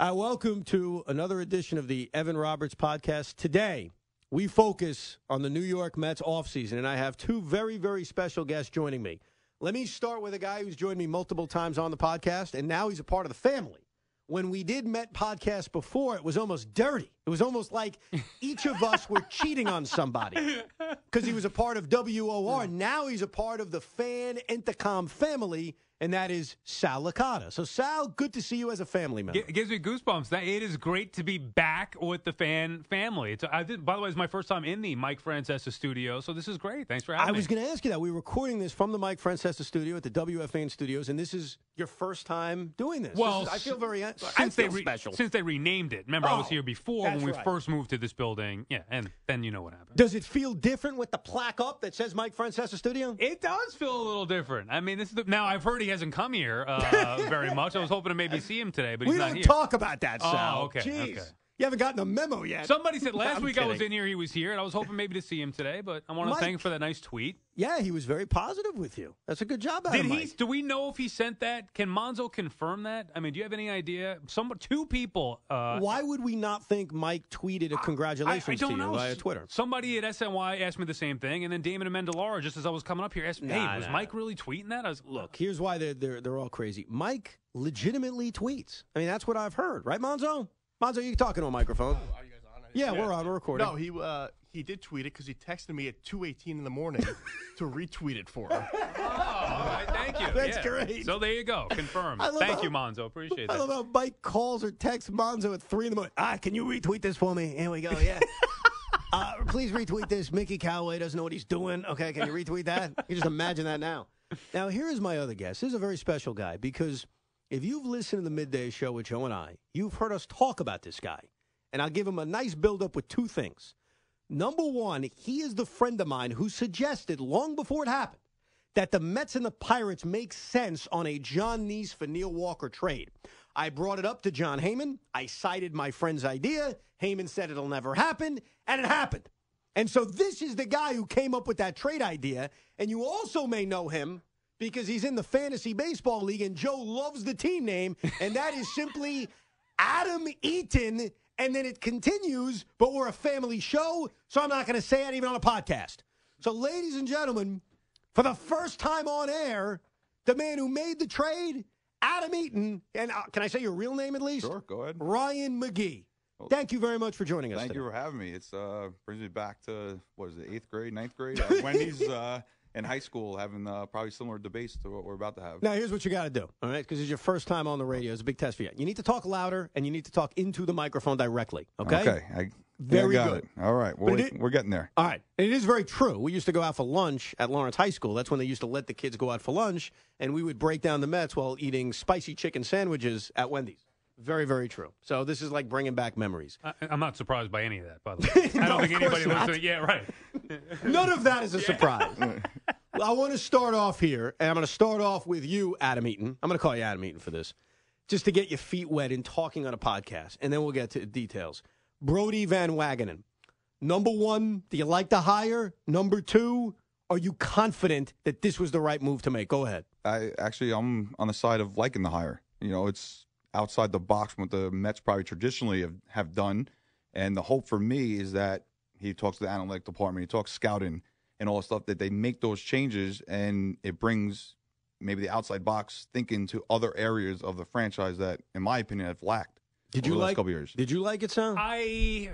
Uh, welcome to another edition of the Evan Roberts podcast. Today, we focus on the New York Mets offseason, and I have two very, very special guests joining me. Let me start with a guy who's joined me multiple times on the podcast, and now he's a part of the family. When we did Met podcast before, it was almost dirty. It was almost like each of us were cheating on somebody because he was a part of WOR. Now he's a part of the Fan Entercom family, and that is Sal Licata. So, Sal, good to see you as a family member. It gives me goosebumps. That it is great to be back with the fan family. It's, I did, by the way, it's my first time in the Mike Francesa studio, so this is great. Thanks for having I me. I was going to ask you that. We were recording this from the Mike Francesa studio at the WFAN studios, and this is your first time doing this. This well, is- I feel very since feel they re- special. since they renamed it. Remember, I was Oh, here before when we right. first moved to this building. Yeah, and then you know what happened. Does it feel different with the plaque up that says Mike Francesa studio? It does feel a little different. I mean, this is the, now I've heard he hasn't come here uh, very much. I was hoping to maybe see him today, but we he's not don't here. talk about that, Oh, Sal. okay, Jeez. okay. You haven't gotten a memo yet. Somebody said last week I was in here, he was here, and I was hoping maybe to see him today. But I want to Mike- thank him for that nice tweet. Yeah, he was very positive with you. That's a good job out Did he? Do we know if he sent that? Can Monzo confirm that? I mean, do you have any idea? Some two people. Uh, Why would we not think Mike tweeted a I, congratulations I don't to you know. via Twitter? Somebody at SNY asked me the same thing, and then Damon Amendolara, just as I was coming up here, asked me, "Hey, was nah. Mike really tweeting that?" I was Look, here's why they're, they're, they're all crazy. Mike legitimately tweets. I mean, that's what I've heard, right, Monzo? Monzo, you talking to a microphone? Are you guys on? Yeah, we're on. We're recording. No, he uh, he did tweet it because he texted me at two eighteen in the morning to retweet it for him. Oh, all right, thank you. That's Yeah. great. So there you go, confirmed. Thank how- you, Monzo. Appreciate I that. love how Mike calls or texts Monzo at three in the morning. Ah, can you retweet this for me? Here we go. Yeah. uh, please retweet this. Mickey Callaway doesn't know what he's doing. Okay, can you retweet that? You just imagine that now. Now, here is my other guest. This is a very special guy because if you've listened to the midday show with Joe and I, you've heard us talk about this guy. And I'll give him a nice build up with two things. Number one, he is the friend of mine who suggested long before it happened that the Mets and the Pirates make sense on a Jon Niese for Neil Walker trade. I brought it up to Jon Heyman. I cited my friend's idea. Heyman said it'll never happen, and it happened. And so this is the guy who came up with that trade idea. And you also may know him because he's in the fantasy baseball league, and Joe loves the team name, and that is simply Adam Eaton. And then it continues, but we're a family show, so I'm not going to say it even on a podcast. So, ladies and gentlemen, for the first time on air, the man who made the trade, Adam Eaton, and uh, can I say your real name at least? Sure, go ahead. Ryan McGee. Thank you very much for joining us. Thank today. you for having me. It's uh brings me back to what is it, eighth grade, ninth grade at Wendy's uh, in high school, having uh, probably similar debates to what we're about to have. Now, here's what you got to do, all right? Because it's your first time on the radio. It's a big test for you. You need to talk louder and you need to talk into the microphone directly, okay? Okay, I, Very got good. It. All right, well, it- we're getting there. All right. And it is very true. We used to go out for lunch at Lawrence High School. That's when they used to let the kids go out for lunch, and we would break down the Mets while eating spicy chicken sandwiches at Wendy's. Very, very true. So this is like bringing back memories. I, I'm not surprised by any of that, by the way. I don't think anybody not. listening. Yeah, right. None of that is a surprise. Well, I want to start off here, and I'm going to start off with you, Adam Eaton. I'm going to call you Adam Eaton for this, just to get your feet wet in talking on a podcast, and then we'll get to details. Brodie Van Wagenen. Number one, do you like the hire? Number two, are you confident that this was the right move to make? Go ahead. I actually I'm on the side of liking the hire. You know, it's outside the box from what the Mets probably traditionally have, have done, and the hope for me is that he talks to the analytic department, he talks scouting and all the stuff that they make those changes, and it brings maybe the outside box thinking to other areas of the franchise that, in my opinion, have lacked. Did over you the last like? couple years? Did you like it, Sam? I,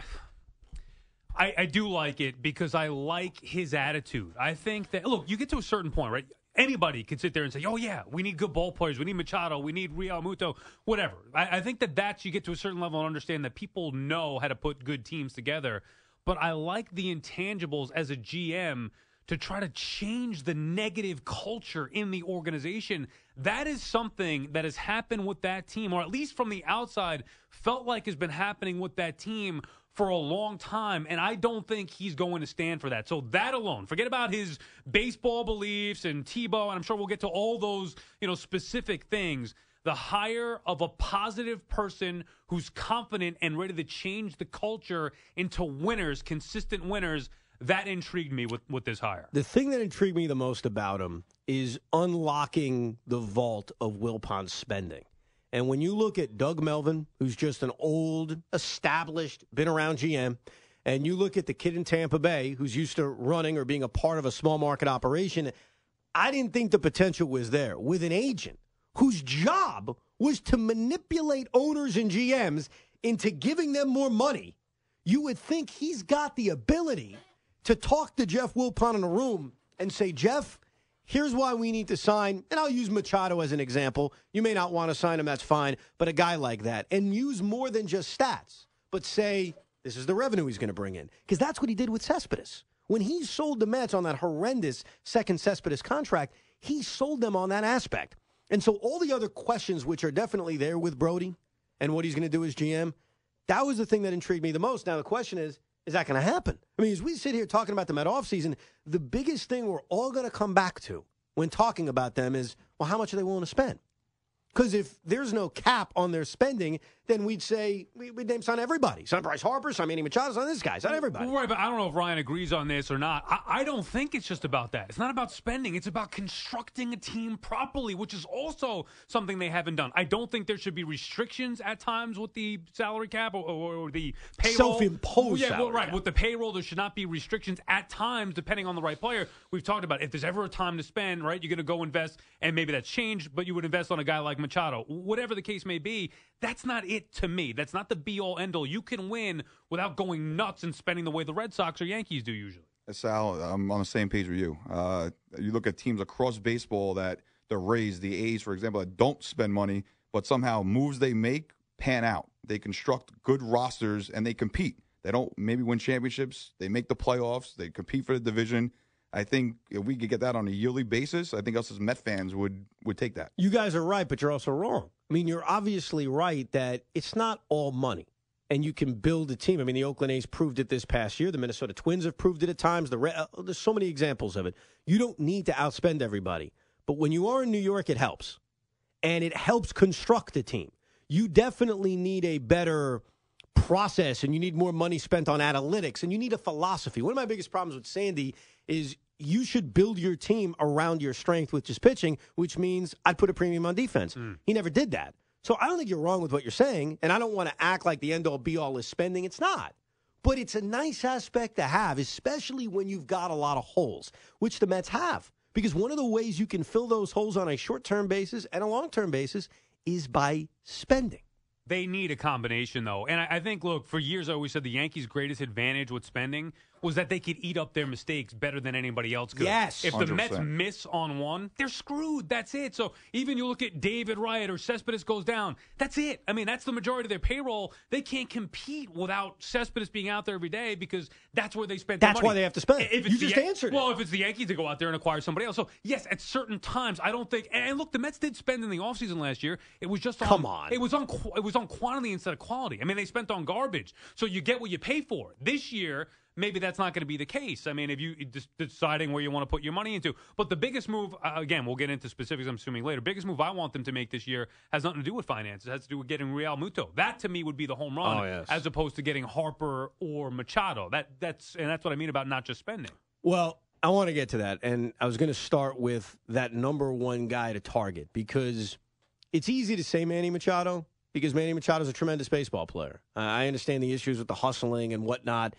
I I do like it because I like his attitude. I think that look, you get to a certain point, right? Anybody could sit there and say, "Oh yeah, we need good ball players. We need Machado. We need Realmuto. Whatever." I, I think that that's you get to a certain level and understand that people know how to put good teams together. But I like the intangibles as a GM to try to change the negative culture in the organization. That is something that has happened with that team, or at least from the outside, felt like has been happening with that team for a long time, and I don't think he's going to stand for that. So that alone, forget about his baseball beliefs and Tebow, and I'm sure we'll get to all those, you know, specific things. The hire of a positive person who's confident and ready to change the culture into winners, consistent winners, that intrigued me with, with this hire. The thing that intrigued me the most about him is unlocking the vault of Wilpon spending. And when you look at Doug Melvin, who's just an old, established, been around GM, and you look at the kid in Tampa Bay who's used to running or being a part of a small market operation, I didn't think the potential was there with an agent whose job was to manipulate owners and GMs into giving them more money. You would think he's got the ability to talk to Jeff Wilpon in a room and say, Jeff, here's why we need to sign, and I'll use Machado as an example. You may not want to sign him, that's fine, but a guy like that, and use more than just stats, but say, this is the revenue he's going to bring in. Because that's what he did with Cespedes. When he sold the Mets on that horrendous second Cespedes contract, he sold them on that aspect. And so all the other questions, which are definitely there with Brodie and what he's going to do as GM, that was the thing that intrigued me the most. Now, the question is, is that going to happen? I mean, as we sit here talking about them at offseason, the biggest thing we're all going to come back to when talking about them is, well, how much are they willing to spend? Because if there's no cap on their spending, then we'd say we, would name sign everybody. Sign Bryce Harper, sign Manny Machado, sign this guy, sign everybody. Right, but I don't know if Ryan agrees on this or not. I, I, don't think it's just about that. It's not about spending. It's about constructing a team properly, which is also something they haven't done. I don't think there should be restrictions at times with the salary cap or, or, or the payroll. Self-imposed. Yeah, well, right. Cap. With the payroll, there should not be restrictions at times, depending on the right player. We've talked about if there's ever a time to spend, right? You're going to go invest, and maybe that's changed, but you would invest on a guy like Machado. Whatever the case may be, that's not it to me. That's not the be all end all. You can win without going nuts and spending the way the Red Sox or Yankees do usually. Sal, I'm on the same page with you. Uh, you look at teams across baseball that the Rays, the A's, for example, that don't spend money, but somehow moves they make pan out. They construct good rosters and they compete. They don't maybe win championships. They make the playoffs. They compete for the division. I think if we could get that on a yearly basis, I think us as Met fans would would take that. You guys are right, but you're also wrong. I mean, you're obviously right that it's not all money. And you can build a team. I mean, the Oakland A's proved it this past year. The Minnesota Twins have proved it at times. The uh, there's so many examples of it. You don't need to outspend everybody, but when you are in New York, it helps, and it helps construct a team. You definitely need a better process, and you need more money spent on analytics, and you need a philosophy. One of my biggest problems with Sandy is you should build your team around your strength, which is pitching, which means I'd put a premium on defense. Mm. He never did that. So I don't think you're wrong with what you're saying, and I don't want to act like the end all be all is spending. It's not. But it's a nice aspect to have, especially when you've got a lot of holes, which the Mets have. Because one of the ways you can fill those holes on a short term basis and a long term basis is by spending. They need a combination, though. And I, I, think, look, for years I always said the Yankees' greatest advantage with spending was that they could eat up their mistakes better than anybody else could. Yes. If the 100%. Mets miss on one, they're screwed. That's it. So even you look at David Wright or Cespedes goes down, that's it. I mean, that's the majority of their payroll. They can't compete without Cespedes being out there every day because that's where they spend That's money. why they have to spend. If you just answered Well, if it's the Yankees, they go out there and acquire somebody else. So, yes, at certain times, I don't think. And look, the Mets did spend in the offseason last year. It was just on. Come on. It was on, it was on quantity instead of quality. I mean, they spent on garbage. So you get what you pay for. This year, maybe that's not going to be the case. I mean, if you just deciding where you want to put your money into. But the biggest move, uh, again, we'll get into specifics. I'm assuming later. Biggest move I want them to make this year has nothing to do with finances. It has to do with getting Realmuto. That to me would be the home run, oh, yes. as opposed to getting Harper or Machado. That that's and that's what I mean about not just spending. Well. I want to get to that. And I was going to start with that number one guy to target because it's easy to say Manny Machado because Manny Machado is a tremendous baseball player. Uh, I understand the issues with the hustling and whatnot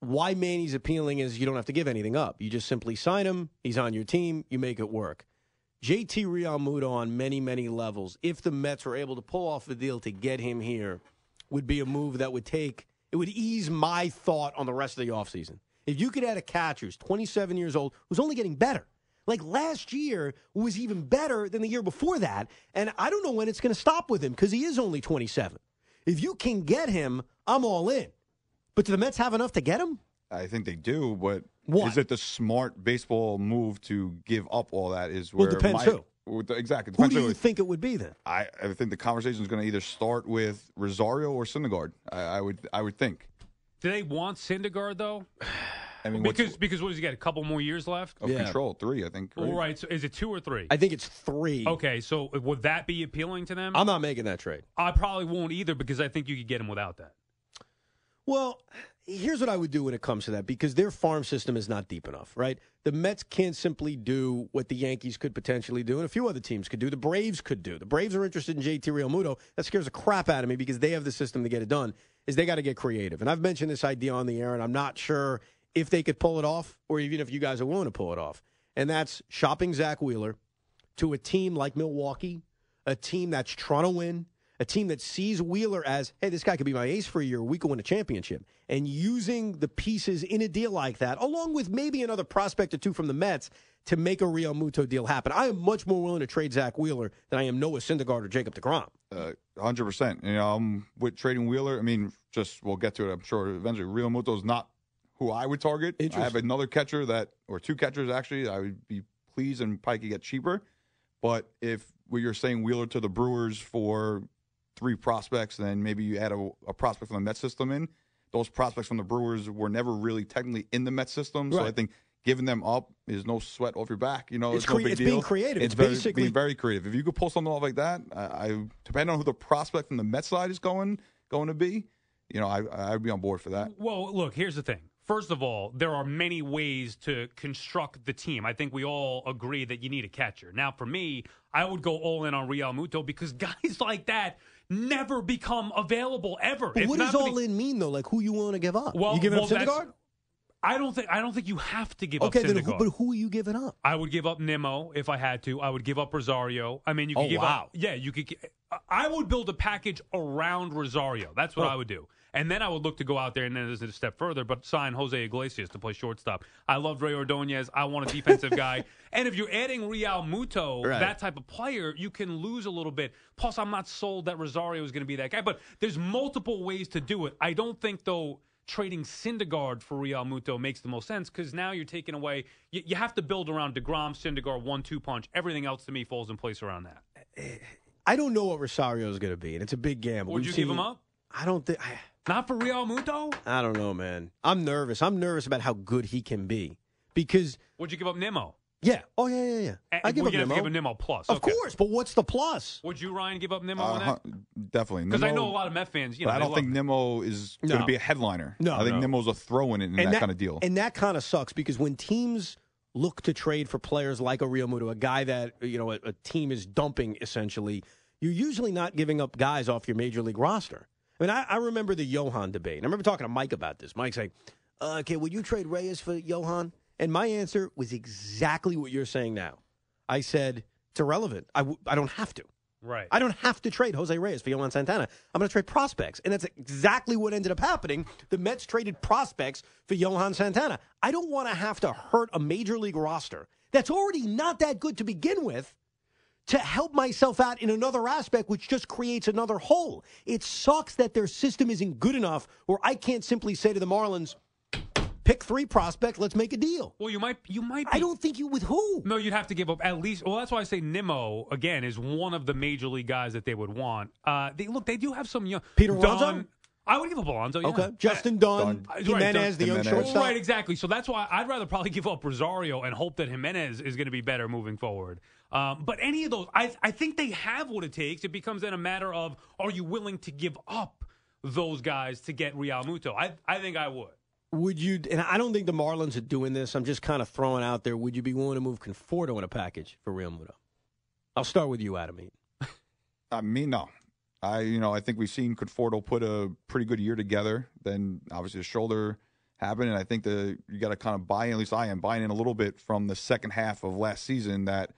why Manny's appealing is you don't have to give anything up. You just simply sign him. He's on your team. You make it work. JT Realmuto on many, many levels, if the Mets were able to pull off the deal to get him here, would be a move that would take, it would ease my thought on the rest of the offseason. If you could add a catcher who's 27 years old, who's only getting better. Like last year was even better than the year before that. And I don't know when it's going to stop with him because he is only 27. If you can get him, I'm all in. But do the Mets have enough to get him? I think they do, but What? is it the smart baseball move to give up all that? Is Well, where depends my, who. who. Exactly. Who Depends do who. you think it would be then? I, I think the conversation is going to either start with Rosario or Syndergaard. I, I would I would think. Do they want Syndergaard though? I mean, Because because what does he got? A couple more years left. of Yeah. control three, I think. All right. So is it two or three? I think it's three. Okay. So would that be appealing to them? I'm not making that trade. I probably won't either because I think you could get him without that. Well, here's what I would do when it comes to that because their farm system is not deep enough, right? The Mets can't simply do what the Yankees could potentially do and a few other teams could do. The Braves could do. The Braves are interested in JT Realmuto. That scares the crap out of me because they have the system to get it done. Is they got to get creative. And I've mentioned this idea on the air and I'm not sure if they could pull it off or even if you guys are willing to pull it off. And that's shopping Zack Wheeler to a team like Milwaukee, a team that's trying to win, a team that sees Wheeler as, hey, this guy could be my ace for a year. We could win a championship. And using the pieces in a deal like that, along with maybe another prospect or two from the Mets, to make a Realmuto deal happen. I am much more willing to trade Zack Wheeler than I am Noah Syndergaard or Jacob DeGrom. Uh, Hundred percent. You know, um, with trading Wheeler, I mean, just we'll get to it. I'm sure eventually. Realmuto's not who I would target. I have another catcher that, or two catchers actually. I would be pleased and probably could get cheaper. But if you're saying Wheeler to the Brewers for three prospects, and then maybe you add a, a prospect from the Met system in. Those prospects from the Brewers were never really technically in the Met system, so I think giving them up is no sweat off your back. You know, It's it's, no big it's deal. being creative. It's very, basically- being very creative. If you could pull something off like that, I, I depending on who the prospect from the Met side is going going to be, you know, I I'd be on board for that. Well, look, here's the thing. First of all, there are many ways to construct the team. I think we all agree that you need a catcher. Now, for me, I would go all in on Realmuto because guys like that never become available ever. But what does all the- in mean, though? Like, who you want to give up? Well, you giving well, up Syndergaard? I don't think I don't think you have to give Okay, up who, but who are you giving up? I would give up Nimmo if I had to. I would give up Rosario. I mean, you could Oh, give wow. up. Yeah, you could. I would build a package around Rosario. That's what Oh. I would do. And then I would look to go out there and then there's a step further, but sign Jose Iglesias to play shortstop. I love Rey Ordonez. I want a defensive guy. And if you're adding Realmuto, Right. that type of player, you can lose a little bit. Plus, I'm not sold that Rosario is going to be that guy. But there's multiple ways to do it. I don't think though trading Syndergaard for Realmuto makes the most sense because now you're taking away. You, you have to build around Degrom, Syndergaard, one-two punch. Everything else to me falls in place around that. Eh, eh, I don't know what Rosario is going to be, and it's a big gamble. Would We've you give him up? I don't think. I, Not for Realmuto. I don't know, man. I'm nervous. I'm nervous about how good he can be because, Would you give up Nimmo? yeah. Oh yeah, yeah, yeah. And I give we're up gonna Nimmo. give a Nimmo plus. Of Okay. course, but what's the plus? Would you, Ryan, give up Nimmo Uh, on huh, that? definitely, Because I know a lot of Met fans. You know, but I don't think love him. Nimmo is going to be a headliner. No, I think no. Nimmo's a throw in it in that, kind of deal. And that kind of sucks because when teams look to trade for players like a Realmuto, a guy that you know a, a team is dumping essentially, you're usually not giving up guys off your major league roster. I mean, I, I remember the Johan debate. And I remember talking to Mike about this. Mike's like, uh, "Okay, would you trade Reyes for Johan?" And my answer was exactly what you're saying now. I said it's irrelevant. I, w- I don't have to. Right. I don't have to trade Jose Reyes for Johan Santana. I'm going to trade prospects. And that's exactly what ended up happening. The Mets traded prospects for Johan Santana. I don't want to have to hurt a major league roster that's already not that good to begin with to help myself out in another aspect, which just creates another hole. It sucks that their system isn't good enough where I can't simply say to the Marlins, pick three prospects, let's make a deal. well, you might. You might. Be, I don't think you with who. No, you'd have to give up at least. Well, that's why I say Nimmo again is one of the major league guys that they would want. Uh, they look. They do have some young Peter Dunn- Alonso? I would give up Alonso. Yeah. Okay. Justin Dunn, Dunn. Right, Gimenez, the young Gimenez. shortstop. Right, exactly. So that's why I'd rather probably give up Rosario and hope that Gimenez is going to be better moving forward. Um, but any of those, I, I think they have what it takes. It becomes then a matter of are you willing to give up those guys to get Realmuto? I, I think I would. Would you? And I don't think the Marlins are doing this. I'm just kind of throwing out there. Would you be willing to move Conforto in a package for Realmuto? I'll start with you, Adam. Eaton. I mean, no. I you know I think we've seen Conforto put a pretty good year together. Then obviously the shoulder happened, and I think the you got to kind of buy in. At least I am buying in a little bit from the second half of last season. That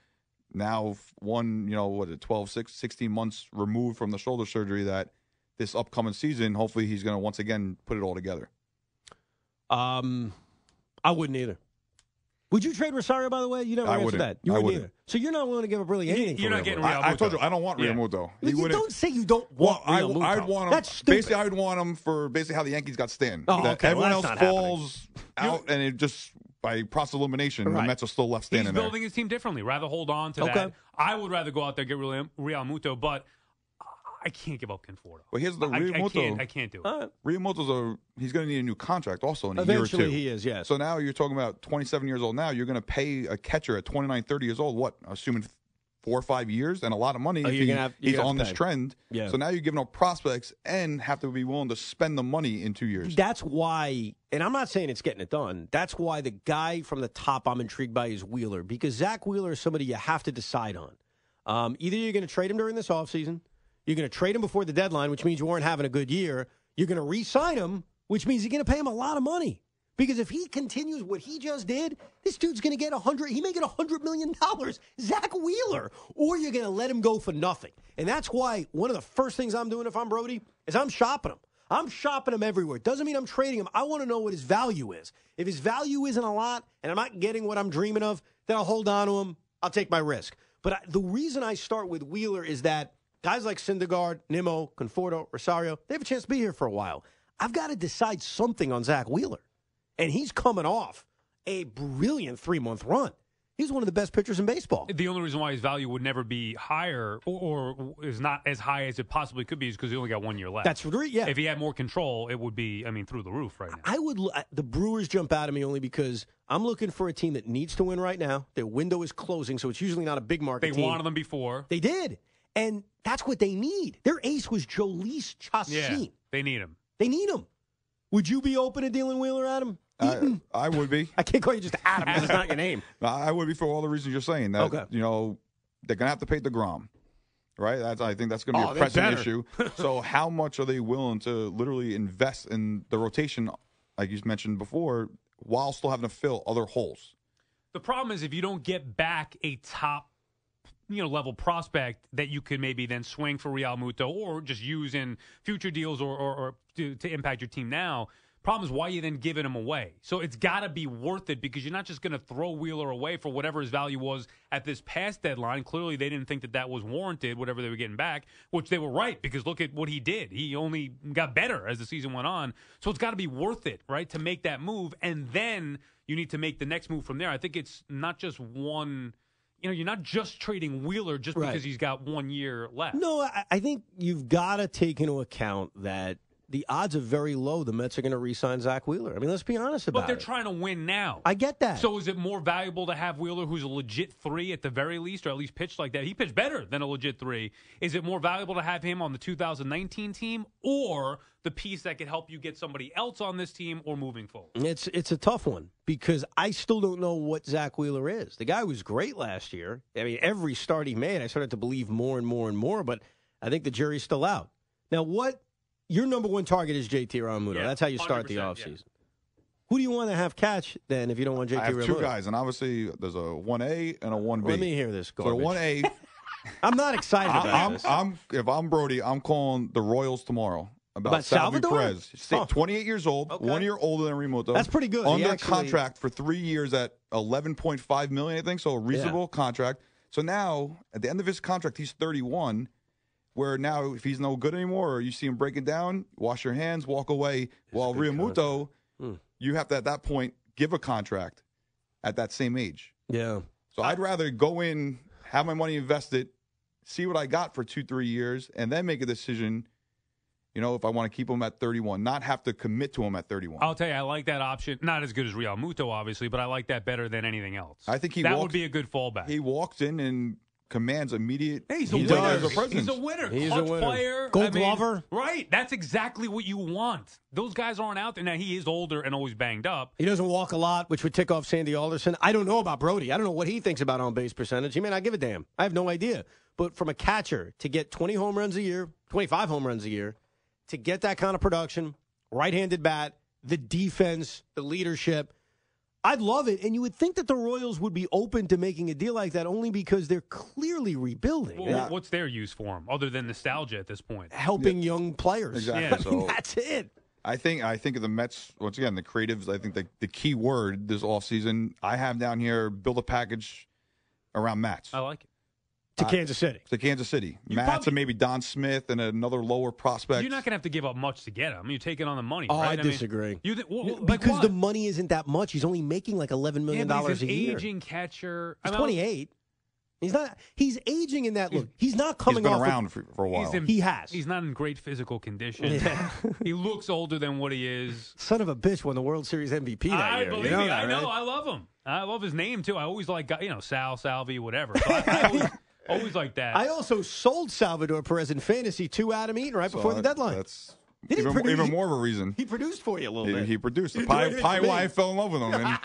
now one you know what it 12, six, 16 months removed from the shoulder surgery. That this upcoming season, hopefully he's going to once again put it all together. Um, I wouldn't either. Would you trade Rosario? By the way, you never I answered wouldn't. that. You I wouldn't wouldn't. either. So you're not willing to give up really anything. you're for not getting Realmuto. Real I, I told you I don't want Yeah. Realmuto. He You wouldn't- don't say you don't Well, want I, Realmuto. I'd want him. That's stupid. Basically, I'd want him for basically how the Yankees got Stan. Oh, that okay, well, everyone that's else not happening. falls out, and it just by process elimination, Right. the Mets are still left He's standing there. building his team differently. Rather hold on to Okay. that. I would rather go out there and get Real, Realmuto, but I can't give up Conforto. Well, here's the I, I can't. I can't do it. All right. Realmuto's a he's going to need a new contract also in a Eventually year or two. he is, yes. So now you're talking about 27 years old. Now you're going to pay a catcher at 29, 30 years old. What, assuming four or five years and a lot of money Oh, if you're he- gonna have- he's on this trend. Yeah. So now you're giving up prospects and have to be willing to spend the money in two years. That's why, and I'm not saying it's getting it done. That's why the guy from the top I'm intrigued by is Wheeler because Zack Wheeler is somebody you have to decide on. Um, either you're going to trade him during this offseason, you're going to trade him before the deadline, which means you weren't having a good year. You're going to re sign him, which means you're going to pay him a lot of money. Because if he continues what he just did, this dude's going to get a hundred. He may get a hundred million dollars, Zack Wheeler, or you're going to let him go for nothing. And that's why one of the first things I'm doing if I'm Brodie is I'm shopping him. I'm shopping him everywhere. Doesn't mean I'm trading him. I want to know what his value is. If his value isn't a lot, and I'm not getting what I'm dreaming of, then I'll hold on to him. I'll take my risk. But I, the reason I start with Wheeler is that guys like Syndergaard, Nimmo, Conforto, Rosario, they have a chance to be here for a while. I've got to decide something on Zack Wheeler. And he's coming off a brilliant three month run. He's one of the best pitchers in baseball. The only reason why his value would never be higher or, or is not as high as it possibly could be is because he only got one year left. That's re- yeah. If he had more control, it would be, I mean, through the roof right now. I would. The Brewers jump out at me only because I'm looking for a team that needs to win right now. Their window is closing, so it's usually not a big market They team. wanted them before. They did, and that's what they need. Their ace was Jhoulys Chacin. Yeah, they need him. They need him. Would you be open to dealing Wheeler, Adam? I, Eaton? I would be. I can't call you just Adam. That's not your name. I would be for all the reasons you're saying. That Okay. you know they're going to have to pay the Degrom, right? That's I think that's going to be Oh, a pressing better. issue. so how much are they willing to literally invest in the rotation, like you mentioned before, while still having to fill other holes? The problem is if you don't get back a top, you know, level prospect that you could maybe then swing for Realmuto or just use in future deals or, or, or to, to impact your team now. Problem is why you then giving him away. So it's got to be worth it because you're not just going to throw Wheeler away for whatever his value was at this past deadline. Clearly, they didn't think that that was warranted, whatever they were getting back, which they were right because look at what he did. He only got better as the season went on. So it's got to be worth it, right, to make that move. And then you need to make the next move from there. I think it's not just one. You know, you're not just trading Wheeler just Right. because he's got one year left. No, I, I think you've got to take into account that the odds are very low the Mets are going to re-sign Zack Wheeler. I mean, let's be honest about it. but they're it. trying to win now. I get that. So is it more valuable to have Wheeler, who's a legit three at the very least, or at least pitched like that? He pitched better than a legit three. Is it more valuable to have him on the 2019 team, or the piece that could help you get somebody else on this team, or moving forward? It's it's a tough one because I still don't know what Zack Wheeler is. The guy was great last year. I mean, every start he made, I started to believe more and more and more. But I think the jury's still out. Now, what your number one target is JT Realmuto. Yeah, That's how you start the 100%, offseason. Who do you want to have catch then if you don't want JT I have Realmuto? two guys, and obviously there's a one A and a one B. Let me hear this. So the one A, I'm not excited about I'm, this. I'm if I'm Brodie, I'm calling the Royals tomorrow about, About Salvi Salvador? Perez. Huh. 28 years old, Okay. one year older than Realmuto. That's pretty good. He Under actually- contract for three years at 11.5 million, I think. So a reasonable contract. So now at the end of his contract, he's 31. Where now, if he's no good anymore, or you see him breaking down, wash your hands, walk away. While Realmuto, Hmm. you have to at that point give a contract at that same age. yeah. So I'd rather go in, have my money invested, see what I got for two, three years, and then make a decision. You know, if I want to keep him at 31, not have to commit to him at 31. I'll tell you, I like that option. Not as good as Realmuto, obviously, but I like that better than anything else. I think he that would be a good fallback. he walks in and commands immediate. Hey, he's a He winner. does. A presence. He's a winner. He's a winner. player. Gold I mean, Glover. Right. That's exactly what you want. Those guys aren't out there. Now, he is older and always banged up. He doesn't walk a lot, which would tick off Sandy Alderson. I don't know about Brodie. I don't know what he thinks about on base percentage. He may not give a damn. I have no idea. But from a catcher to get 20 home runs a year, 25 home runs a year, to get that kind of production, right handed bat, the defense, the leadership, I'd love it. And you would think that the Royals would be open to making a deal like that only because they're clearly rebuilding, Well, and What's their use for him other than nostalgia at this point? helping young players. Exactly. Yeah. I mean, So that's it. I think I think of the Mets once again. The creatives. I think the the key word this offseason I have down here: build a package around Matz I like it. To uh, Kansas City. to Kansas City. You Matz probably- and maybe Dom Smith and another lower prospect. You're not going to have to give up much to get him. You're taking on the money. Oh, right? I mean, disagree. you th- well, like because what? the money isn't that much. He's only making like eleven yeah, million but dollars he's a an year. aging catcher. He's I mean, twenty eight. He's not. He's aging in that look. He's not coming He's been off. of- around for, for a while. He's in, He has. He's not in great physical condition. Yeah. he looks older than what he is. Son of a bitch won the World Series MVP that I year. believe you know me. that, I know. I love him. I love his name too. I always like you know Sal, Salvi, whatever. So I, I always, always like that. I also sold Salvador Perez in fantasy to Adam Eaton right So before the deadline. That's Did even, produce- even more of a reason. He produced for you a little He, bit. he produced. The You're pie, pie to me. wife fell in love with him. And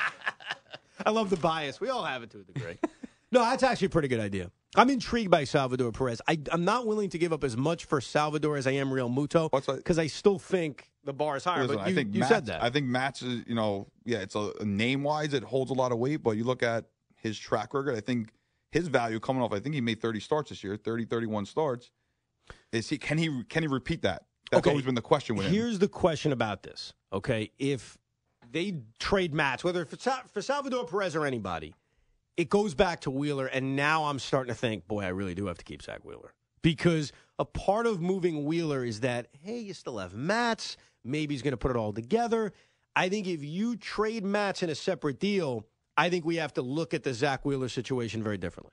I love the bias. We all have it to a degree. no, that's actually a pretty good idea. I'm intrigued by Salvador Perez. I, I'm not willing to give up as much for Salvador as I am Realmuto because I still think the bar is higher. Listen, but you, I think you Matt's, said that. I think Matt's you know, yeah, it's a, name wise, it holds a lot of weight, but you look at his track record, I think his value coming off, I think he made 30 starts this year, 30, 31 starts. Is he, can he, can he repeat that? That's Okay. always been the question with him. Here's the question about this. Okay, if they trade Matz, whether for, for Salvador Perez or anybody, it goes back to Wheeler, and now I'm starting to think, boy, I really do have to keep Zack Wheeler because a part of moving Wheeler is that hey, you still have Matz. Maybe he's going to put it all together. I think if you trade Matz in a separate deal, I think we have to look at the Zack Wheeler situation very differently.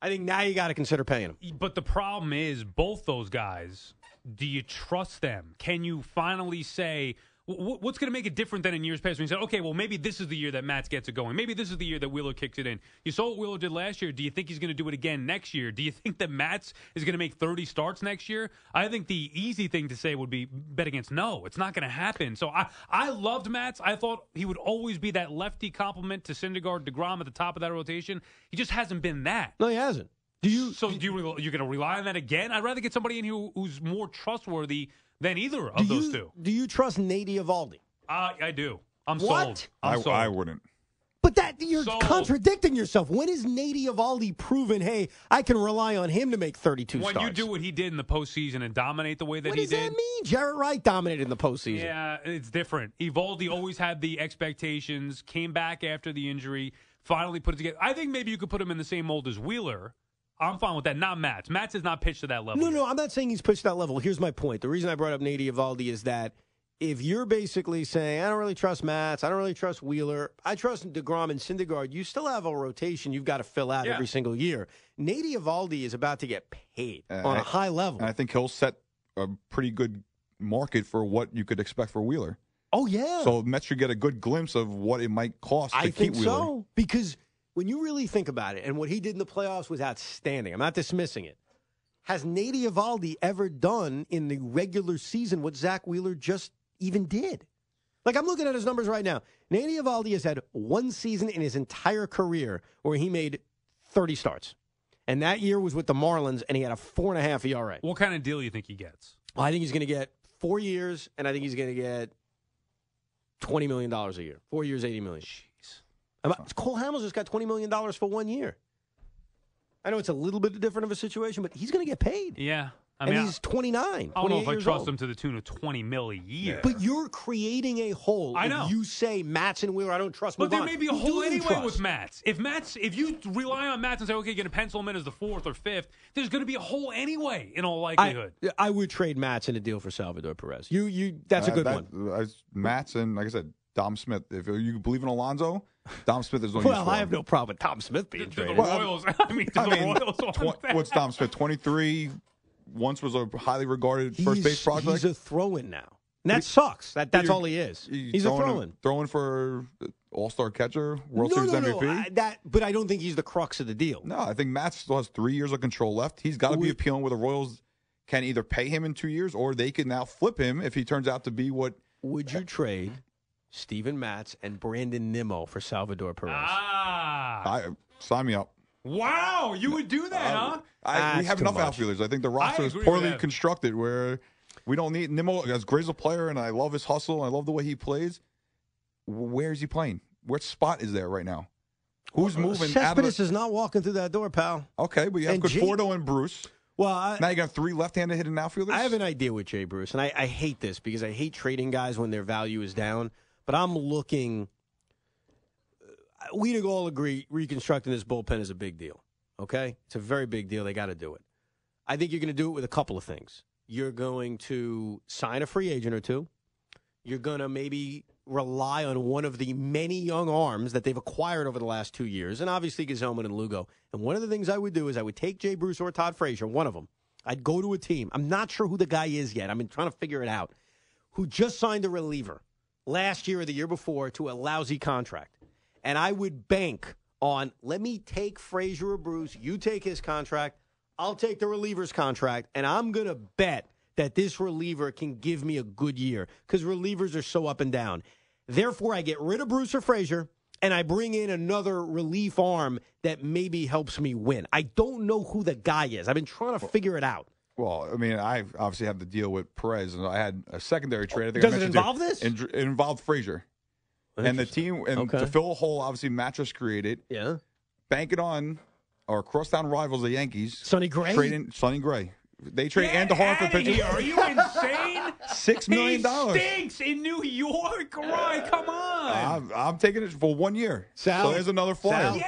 I think now you got to consider paying him. But the problem is, both those guys. Do you trust them? Can you finally say what's going to make it different than in years past? When you said, okay, well, maybe this is the year that Matz gets it going. Maybe this is the year that Wheeler kicks it in. You saw what Wheeler did last year. Do you think he's going to do it again next year? Do you think that Matz is going to make 30 starts next year? I think the easy thing to say would be bet against no. It's not going to happen. So I, I loved Matz. I thought he would always be that lefty complement to Syndergaard, DeGrom at the top of that rotation. He just hasn't been that. No, he hasn't. Do you? So do you? You're going to rely on that again? I'd rather get somebody in here who's more trustworthy than either of do those you, two. Do you trust Nate Eovaldi? Uh, I do. I'm What? sold. I'm I, sold. I wouldn't. But that you're So- contradicting yourself. When is Nate Eovaldi proven? Hey, I can rely on him to make 32 when starts. you do what he did in the postseason and dominate the way that what he does did. that mean? Jaret Wright dominated in the postseason. Yeah, it's different. Eovaldi always had the expectations, came back after the injury, finally put it together. I think maybe you could put him in the same mold as Wheeler. I'm fine with that. Not Matz. Matz has not pitched to that level. No, yet. no, I'm not saying he's pushed that level. Here's my point. The reason I brought up Nate Eovaldi is that if you're basically saying, I don't really trust Matz, I don't really trust Wheeler, I trust DeGrom and Syndergaard, you still have a rotation you've got to fill out Yeah. every single year. Nate Eovaldi is about to get paid Uh, on a I- high level. And I think he'll set a pretty good market for what you could expect for Wheeler. oh, yeah. So Mets should get a good glimpse of what it might cost to I keep think Wheeler. so because when you really think about it, and what he did in the playoffs was outstanding. I'm not dismissing it. Has Nate Eovaldi ever done in the regular season what Zack Wheeler just even did? Like I'm looking at his numbers right now. Nate Eovaldi has had one season in his entire career where he made 30 starts, and that year was with the Marlins, and he had a four and a half ERA. What kind of deal do you think he gets? I think he's going to get four years, and I think he's going to get twenty million dollars a year. Four years, eighty million. Jeez. Am I- Cole Hamels just got twenty million dollars for one year. I know it's a little bit different of a situation, but he's going to get paid, Yeah. I and he's twenty nine. I, I don't know if I trust him to the tune of 20 mil a year. But you're creating a hole. I if know. You say Matz and Wheeler, I don't trust. But move there on. may be a Who hole anyway trust? with Matz. If Matz, if you rely on Matz and say, okay, you're going to pencil him in as the fourth or fifth, there's going to be a hole anyway, in all likelihood. I would trade Matz in a deal for Salvador Perez. You, you. That's a Uh, good that- one. uh, Matz and like I said, Dom Smith. If you believe in Alonso, Dom Smith is no use Well, for I have no problem with Dom Smith being to the traded. Royals. I mean, to I mean, Royals. want tw- that. what's Dom Smith? Twenty three. Once was a highly regarded first base prospect. He's a throw-in now. And that sucks. That that's all he is. You He's a throwing throw-in. him- throwing for All Star catcher, World no, Series no, MVP. I, that, but I don't think he's the crux of the deal. No, I think Matt still has three years of control left. He's got to be appealing where the Royals can either pay him in two years or they can now flip him if he turns out to be what. Would you trade Steven Matz and Brandon Nimmo for Salvador Perez? Ah. I sign me up. wow, you would do that, huh? I, we have enough much. outfielders. I think the roster is poorly constructed where we don't need Nimmo as great as a player, and I love his hustle. I love the way he plays. Where is he playing? What spot is there right now? Who's moving out of Cespedes is not walking through that door, pal. Okay, but you have and Jake- Conforto and Bruce. Well, I, Now you got three left-handed hitting outfielders. I have an idea with Jay Bruce, and I, I hate this because I hate trading guys when their value is down. But I'm looking. We'd all agree reconstructing this bullpen is a big deal. Okay, it's a very big deal. They got to do it. I think you're going to do it with a couple of things. You're going to sign a free agent or two. You're going to maybe rely on one of the many young arms that they've acquired over the last two years, and obviously Gsellman and Lugo. And one of the things I would do is I would take Jay Bruce or Todd Frazier, one of them. I'd go to a team. I'm not sure who the guy is yet. Been trying to figure it out. Who just signed a reliever last year or the year before to a lousy contract. And I would bank on let me take Frazier or Bruce, you take his contract, I'll take the reliever's contract, and I'm going to bet that this reliever can give me a good year because relievers are so up and down. Therefore, I get rid of Bruce or Frazier and I bring in another relief arm that maybe helps me win. I don't know who the guy is. I've been trying to figure it out. Well, I mean, I obviously have to deal with Perez, and I had a secondary trade. I think Does I it involve this? It, it involved Frazier, and the team, and Okay. to fill a hole, obviously mattress created. Yeah. Bank it on our crosstown rivals, the Yankees. Sonny Gray? trading Sonny Gray. They trade Get for outta pitching. here. Are you insane? Six million dollars. Stinks in New York. Right? Come on. I'm, I'm taking it for one year. Sal- so there's another flyer. Sal-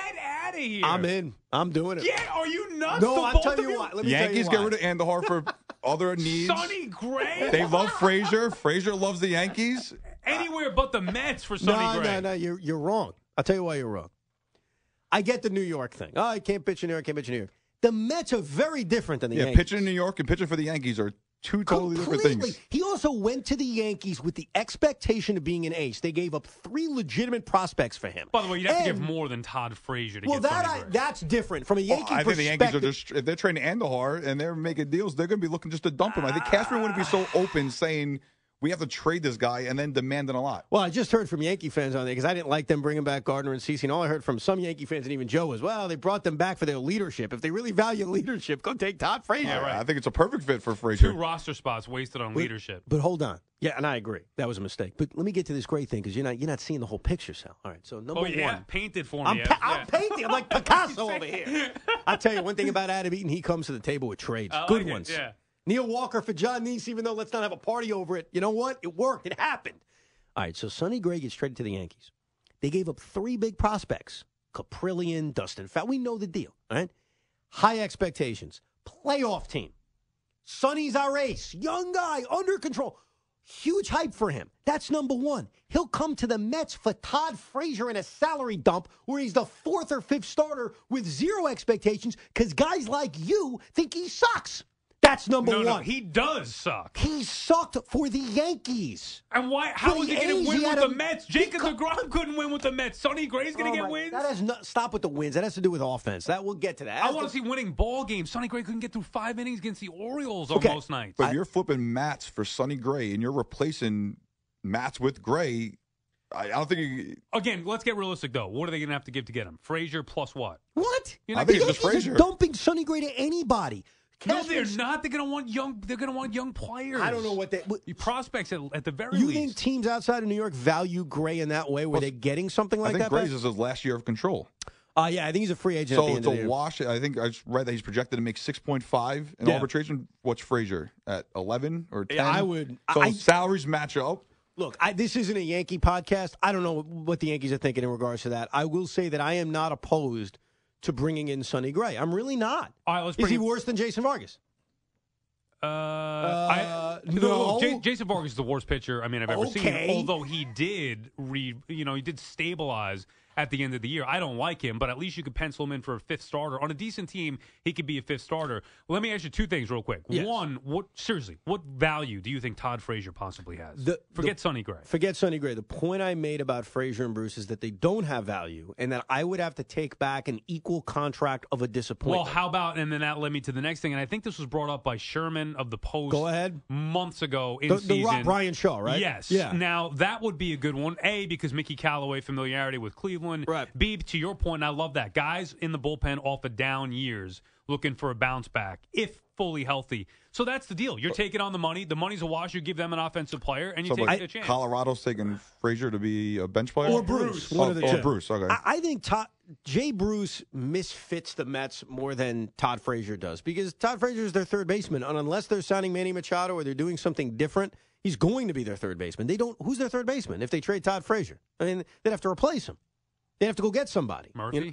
of here. I'm in. I'm doing it. Yeah, are you nuts? No, I'll both tell of you what. Let me Yankees tell get you rid why. of Andujar for other needs. Sonny Gray. They love Frazier. Frazier loves the Yankees. Anywhere but the Mets for No, Sonny Gray. no, no. You're you're wrong. I'll tell you why you're wrong. I get the New York thing. Oh, I can't pitch in New York. I can't pitch in New York. The Mets are very different than the Yankees. Yeah, Yankees. pitching in New York and pitching for the Yankees are two totally different Completely. things. He also went to the Yankees with the expectation of being an ace. They gave up three legitimate prospects for him. By the way, you'd have to give more than Todd Frazier to Well, get that Sonny I, Gray. that's different from a Well, Yankee I think the. Yankees are just if they're trading Andujar and the hard and they're making deals, they're going to be looking just to dump him. I think ah. Cashman wouldn't be so open saying we have to trade this guy and then demanding a lot. Well, I just heard from Yankee fans on there because I didn't like them bringing back Gardner and CC. And all I heard from some Yankee fans and even Joe was, well, they brought them back for their leadership. If they really value leadership, go take Todd Frazier. I think it's a perfect fit for Frazier. Two roster spots wasted on leadership. But hold on. Yeah, and I agree. That was a mistake. But let me get to this great thing because you're not you're not seeing the whole picture, Sal. All right. So number Oh yeah, one. painted for me. I'm, pa- Yeah. I'm painting. I'm like Picasso over here. I'll tell you one thing about Adam Eaton. He comes to the table with trades. I Good like it, ones. yeah. Neil Walker for Jon Niese, even though let's not have a party over it. You know what? It worked. It happened. All right, so Sonny Gray gets traded to the Yankees. They gave up three big prospects Kaprielian, Dustin Fowler. We know the deal, right? High expectations. Playoff team. Sonny's our ace. Young guy, under control. Huge hype for him. That's number one. He'll come to the Mets for Todd Frazier in a salary dump where he's the fourth or fifth starter with zero expectations because guys like you think he sucks. That's number No, one. no, he does suck. He sucked for the Yankees. And why? How For is he going to win with had the Mets? he Jacob co- Degrom couldn't win with the Mets. Sonny Gray's going to Oh get my- wins. That has no, stop with the wins. That has to do with offense. That we'll get to that. I want to see winning ball games. Sonny Gray couldn't get through five innings against the Orioles on Okay. most nights. But if you're flipping Matz for Sonny Gray and you're replacing Matz with Gray, I, I don't think you, Again, let's get realistic though. What are they going to have to give to get him? Frazier plus what? What? You're I not think gonna- it's just Frazier. dumping Sonny Gray to anybody. No, they're not. They're going to want young. They're going to want young players. I don't know what they. what- prospects at, at the very You least. think teams outside of New York value Gray in that way, where they're getting something like that? I think that? Gray's is his last year of control. Uh, yeah, I think he's a free agent. at So the end it's of the a year. wash. I think I just read that he's projected to make six point five in Yeah. arbitration. What's Frazier at eleven or ten? Yeah, I would- So I- salaries match up. Look, I, this isn't a Yankee podcast. I don't know what the Yankees are thinking in regards to that. I will say that I am not opposed to bringing in Sonny Gray. I'm really not. All right, let's Is he worse than Jason Vargas? Uh, I, no. J- Jason Vargas is the worst pitcher I mean I've ever Okay. seen. Although he did re, you know, he did stabilize at the end of the year. I don't like him, but at least you could pencil him in for a fifth starter on a decent team. He could be a fifth starter. Let me ask you two things real quick. Yes. One, what seriously, what value do you think Todd Frazier possibly has? The- Forget the- Sonny Gray. Forget Sonny Gray. The point I made about Frazier and Bruce is that they don't have value, and that I would have to take back an equal contract of a disappointment. Well, how about and then that led me to the next thing, and I think this was brought up by Sherman of the Post. Go ahead. Months ago in the, the season. Bryan Shaw, right? Yes. Yeah. Now that would be a good one. A because Mickey Callaway familiarity with Cleveland. Right. B to your point, I love that guys in the bullpen off of down years looking for a bounce back if fully healthy. So that's the deal. You're taking on the money. The money's a wash. You give them an offensive player, and you So, take but a chance. Colorado's taking Frazier to be a bench player, Or Bruce, Oh, one of the oh, or two. Bruce. Okay. I, I think Todd, Jay Bruce misfits the Mets more than Todd Frazier does because Todd Frazier is their third baseman, and unless they're signing Manny Machado or they're doing something different, he's going to be their third baseman. They don't. Who's their third baseman if they trade Todd Frazier? I mean, they'd have to replace him. They'd have to go get somebody. You Murphy. know?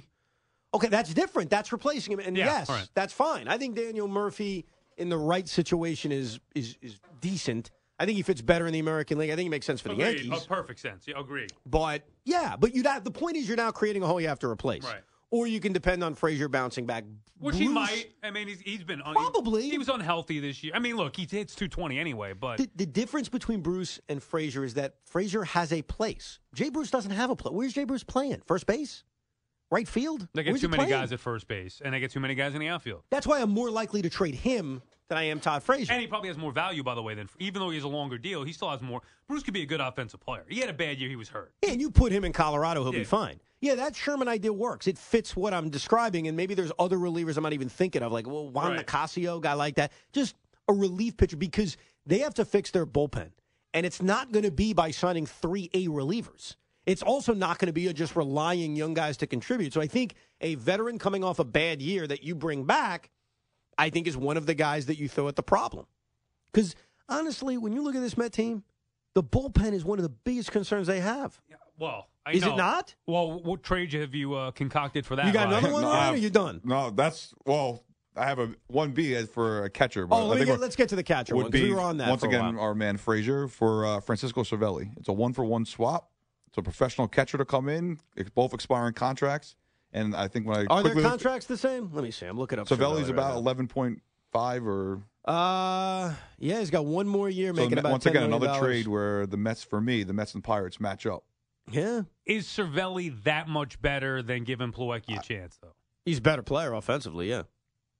Okay, that's different. That's replacing him, and Yeah, yes, right. that's fine. I think Daniel Murphy in the right situation is is is decent. I think he fits better in the American League. I think he makes sense for the Yankees. Oh, perfect sense. Yeah, agree. But yeah, but you the point is you're now creating a hole you have to replace. Right. Or you can depend on Frazier bouncing back. Which he might. I mean, he's, he's been un- Probably. He was unhealthy this year. I mean, look, he hits 220 anyway, but The, the difference between Bruce and Frazier is that Frazier has a place. Jay Bruce doesn't have a place. Where's Jay Bruce playing? First base? Right field? they get Where's too many playing? guys at first base, and they get too many guys in the outfield. That's why I'm more likely to trade him than I am Todd Frazier. And he probably has more value, by the way, than even though he has a longer deal, he still has more. Bruce could be a good offensive player. He had a bad year; he was hurt. Yeah, and you put him in Colorado, he'll be fine. Yeah, that Sherman idea works. It fits what I'm describing, and maybe there's other relievers I'm not even thinking of, like well, Juan Right. Nicasio, guy like that. Just a relief pitcher because they have to fix their bullpen, and it's not going to be by signing three A relievers. It's also not going to be just relying young guys to contribute. So I think a veteran coming off a bad year that you bring back, I think is one of the guys that you throw at the problem. Because honestly, when you look at this Met team, the bullpen is one of the biggest concerns they have. Well, I Is it not? Well, what trade have you uh, concocted for that? You got Ryan? another one, No, Ryan, or you done? No, that's well. I have a one B as for a catcher. But Oh, let me think get, what let's get to the catcher one be we were on that once again our man Frazier for uh, Francisco Cervelli. It's a one for one swap. It's a professional catcher to come in. It's both expiring contracts, and I think when I Are their quickly looked- contracts the same? Let me see. I'm looking up. Cervelli's Cervelli about right eleven point five or. Uh, yeah, he's got one more year, so making about once $10 again million another trade where the Mets for me the Mets and Pirates match up. Yeah, Is Cervelli that much better than giving Plawecki a chance, though? he's a better player offensively. Yeah,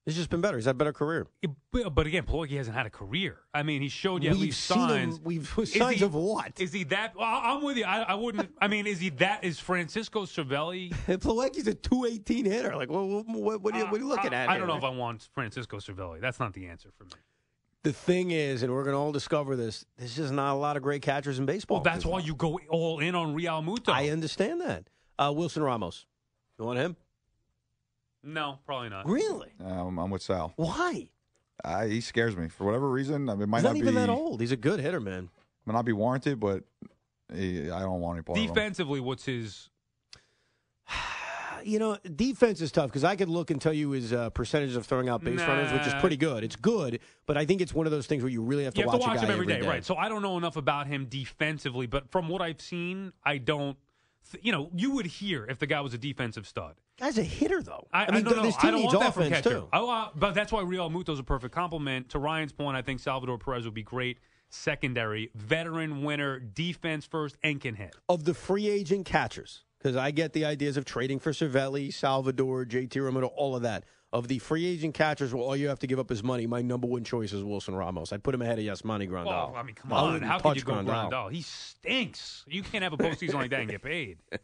he's just been better. He's had a better career. It- but again, Plawecki hasn't had a career. I mean, he showed you at We've least signs. him. We've signs he- of what? Is he that? Well, I'm with you. I, I wouldn't. I mean, is he that? Is Francisco Cervelli? Plawecki's a 218 hitter. Like, what, what, what, are, you, what are you looking I, at? I here, don't know if? I want Francisco Cervelli. That's not the answer for me. The thing is, and we're going to all discover this. There's just not a lot of great catchers in baseball. Well, that's why you go all in on Realmuto. I understand that. Uh, Wilson Ramos. You want him? no, probably not. Really? Um, I'm with Sal. Why? Uh, he scares me for whatever reason. I mean, it might He's not, not even be that old. He's a good hitter, man. might not be warranted, but he, I don't want any part of him. Defensively, what's his? You know, defense is tough because I could look and tell you his uh, percentage of throwing out base runners, which is pretty good. It's good, but I think it's one of those things where you really have to You have watch, to watch a guy him every day, right? So I don't know enough about him defensively, but from what I've seen, I don't. th- You know, you would hear if the guy was a defensive stud. Guy's a hitter, though. I, I, mean, th- no, this I don't needs want that from offense catcher. too. I, uh, but that's why Realmuto's a perfect compliment. To Ryan's point, I think Salvador Perez would be great secondary, veteran winner, defense first, and can hit. Of the free agent catchers, because I get the ideas of trading for Cervelli, Salvador, JT Romero, all of that. Of the free agent catchers, well, all you have to give up is money. My number one choice is Wilson Ramos. I'd put him ahead of Yasmani Grandal. Well, I mean, come on. How could you go Grandal. Grandal? He stinks. You can't have a postseason like that and get paid.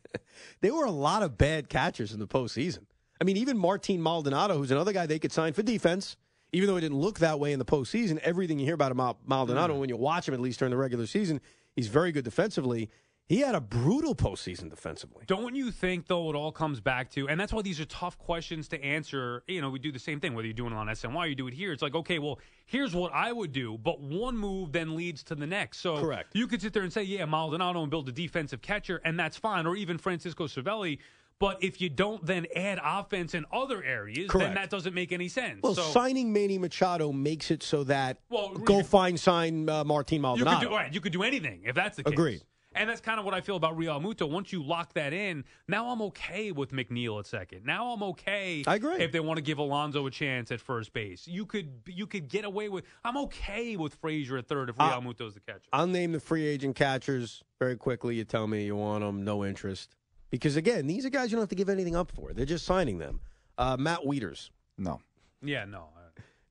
There were a lot of bad catchers in the postseason. I mean, even Martin Maldonado, who's another guy they could sign for defense, even though it didn't look that way in the postseason, everything you hear about Mal- Maldonado, mm. when you watch him, at least during the regular season, he's very good defensively. He had a brutal postseason defensively. Don't you think, though, it all comes back to, and that's why these are tough questions to answer. You know, we do the same thing, whether you're doing it on SNY or you do it here. It's like, okay, well, here's what I would do, but one move then leads to the next. So Correct. you could sit there and say, yeah, Maldonado and build a defensive catcher, and that's fine, or even Francisco Cervelli. But if you don't then add offense in other areas, Correct. then that doesn't make any sense. Well, so signing Manny Machado makes it so that Well, go you- find sign uh, Martin you Maldonado. could do right, you could do anything if that's the case. Agreed. And that's kind of what I feel about Realmuto. Once you lock that in, now I'm okay with McNeil at second. Now I'm okay. I agree. If they want to give Alonso a chance at first base, you could you could get away with. I'm okay with Frazier at third if Real Uh, Muto's the catcher. I'll name the free agent catchers very quickly. You tell me you want them, no interest. Because again, these are guys you don't have to give anything up for. They're just signing them. Uh, Matt Wieters, No, yeah, no.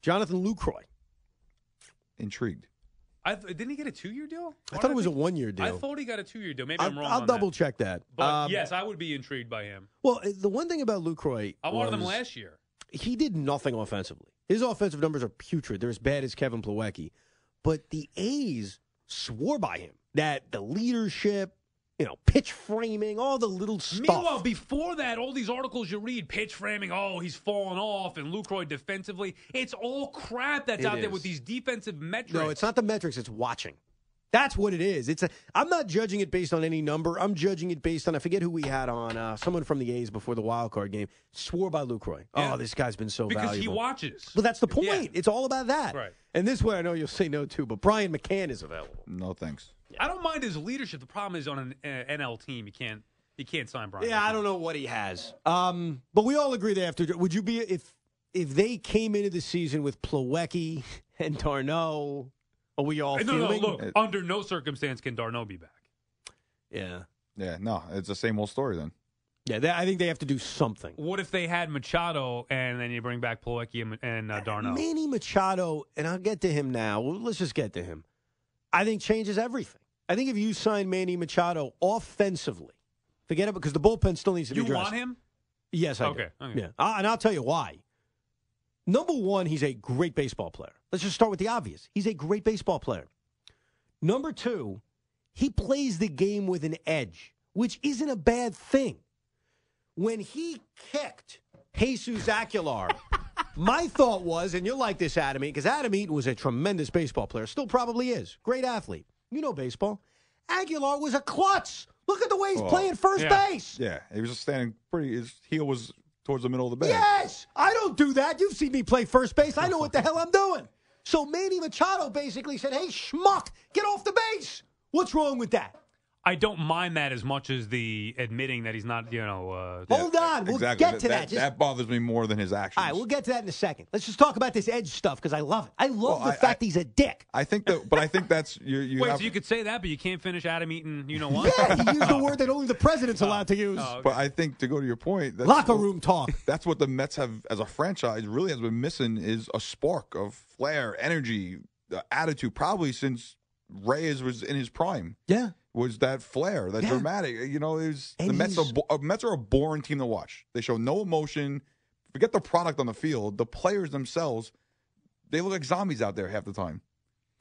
Jonathan Lucroy. intrigued. I th- didn't he get a two year deal? I thought it was a one year deal. I thought he got a two year deal. Maybe I'll, I'm wrong. I'll on double that. check that. But Um, yes, I would be intrigued by him. Well, uh, the one thing about Lucroy, I wanted him was last year. He did nothing offensively. His offensive numbers are putrid. They're as bad as Kevin Plawecki. But the A's swore by him that the leadership, you know, pitch framing, all the little stuff. Meanwhile, before that, all these articles you read, pitch framing, oh, he's falling off, and Lucroy defensively, it's all crap that's It out there with these defensive metrics. No, it's not the metrics. It's watching. That's what it is. It's a. I'm not judging it based on any number. I'm judging it based on. I forget who we had on. Uh, someone from the A's before the wild card game swore by Lucroy. Yeah. Oh, this guy's been so valuable. because valuable. he watches. Well, that's the point. Yeah. It's all about that. Right. And this way, I know you'll say no too. but Brian McCann is available. No thanks. I don't mind his leadership. The problem is on an uh, NL team, you can't you can't sign Brian. Yeah, I don't know what he has. Um, but we all agree they have to. Would you be if if they came into the season with Plawecki and d'Arnaud? Are we all No, no, fuming? look. Under no circumstance can d'Arnaud be back. Yeah, Yeah, no, it's the same old story then. yeah. They, I think they have to do something. What if they had Machado and then you bring back Plawecki and, and uh, d'Arnaud? Manny Machado, and I'll get to him now. Let's just get to him. I think changes everything. I think if you sign Manny Machado offensively, forget it because the bullpen still needs to You be addressed. want him? Yes, I Okay, do. okay. Yeah, Uh, and I'll tell you why. Number one, he's a great baseball player. Let's just start with the obvious. He's a great baseball player. Number two, he plays the game with an edge, which isn't a bad thing. When he kicked Jesus Aguilar, my thought was, and you'll like this, Adam Eaton, because Adam Eaton was a tremendous baseball player, still probably is. Great athlete. You know baseball. Aguilar was a klutz. Look at the way he's Well, playing first yeah. base. Yeah, he was just standing pretty. His heel was towards the middle of the bag. Yes, I don't do that. You've seen me play first base. I know what the hell I'm doing. So Manny Machado basically said, "Hey, schmuck, get off the base." What's wrong with that? I don't mind that as much as the admitting that he's not, you know. Uh, Hold on, we'll exactly. get to that. Just- That bothers me more than his actions. All right, we'll get to that in a second. Let's just talk about this edge stuff because I love it. I love Well, the I- fact I- he's a dick. I think that, but I think that's you. you Wait, have, so you could say that, but you can't finish Adam Eaton. You know what? Yeah, he used the word that only the president's allowed to use. Oh, okay. But I think to go to your point, that's Locker what- room talk. That's what the Mets have as a franchise really has been missing is a spark of flair, energy, uh, attitude. Probably since Reyes was in his prime, Yeah. Was that flair, that Yeah. dramatic. You know, it was And the Mets. Are, bo- uh, Mets are a boring team to watch. They show no emotion. Forget the product on the field. The players themselves, they look like zombies out there half the time.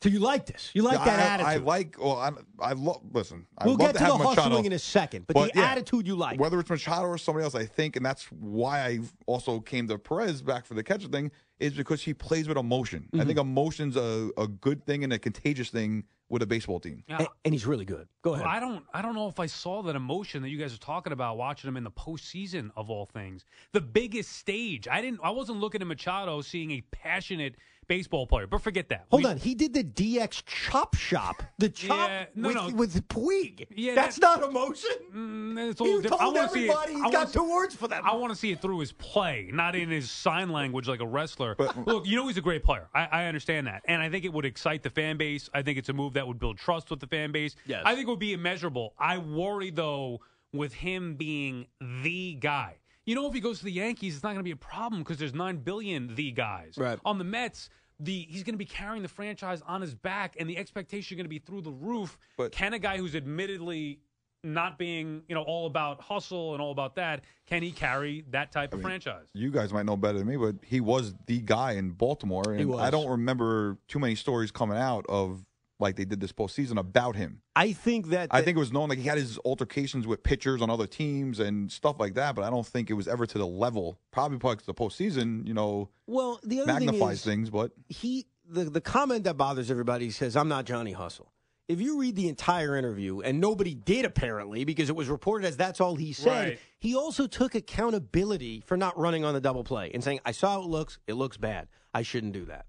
So you like this? You like Yeah, that I, attitude? I like. Well, I, I love. Listen, I we'll love get to to the Machado. hustling in a second, but, But, the yeah, attitude you like. Whether it's Machado or somebody else, I think, and that's why I also came to Perez back for the catcher thing, is because he plays with emotion. Mm-hmm. I think emotion's a, a good thing and a contagious thing with a baseball team. Yeah, and, and he's really good. Go ahead. I don't I don't know if I saw that emotion that you guys are talking about watching him in the postseason of all things. The biggest stage. I didn't I wasn't looking at Machado seeing a passionate baseball player. But forget that. Hold We- on, he did the DX chop shop. The chop Yeah, no, with, no. with Puig. Yeah, That's that- not emotion. Mm, it's a He little different. I told wanna see it- everybody I he's wanna got see- two words for them. I want to see it through his play, not in his sign language like a wrestler. But- Look, you know he's a great player. I, I understand that, and I think it would excite the fan base. I think it's a move that would build trust with the fan base. Yes. I think it would be immeasurable. I worry though with him being the guy. You know, if he goes to the Yankees, it's not going to be a problem because there's nine billion the guys. Right. On the Mets. The, he's going to be carrying the franchise on his back, and the expectation is going to be through the roof. But- can a guy who's admittedly not being, you know, all about hustle and all about that, can he carry that type of franchise? You guys might know better than me, but he was the guy in Baltimore, and was. I don't remember too many stories coming out of like they did this postseason about him. I think that. I think it was known like he had his altercations with pitchers on other teams and stuff like that, but I don't think it was ever to the level. Probably because the postseason, you know, well, the other thing magnifies is, things. But he the the comment that bothers everybody says I'm not Johnny Hustle. If you read the entire interview, and nobody did apparently because it was reported as that's all he said, Right. he also took accountability for not running on the double play and saying, "I saw how it looks. It looks bad. I shouldn't do that."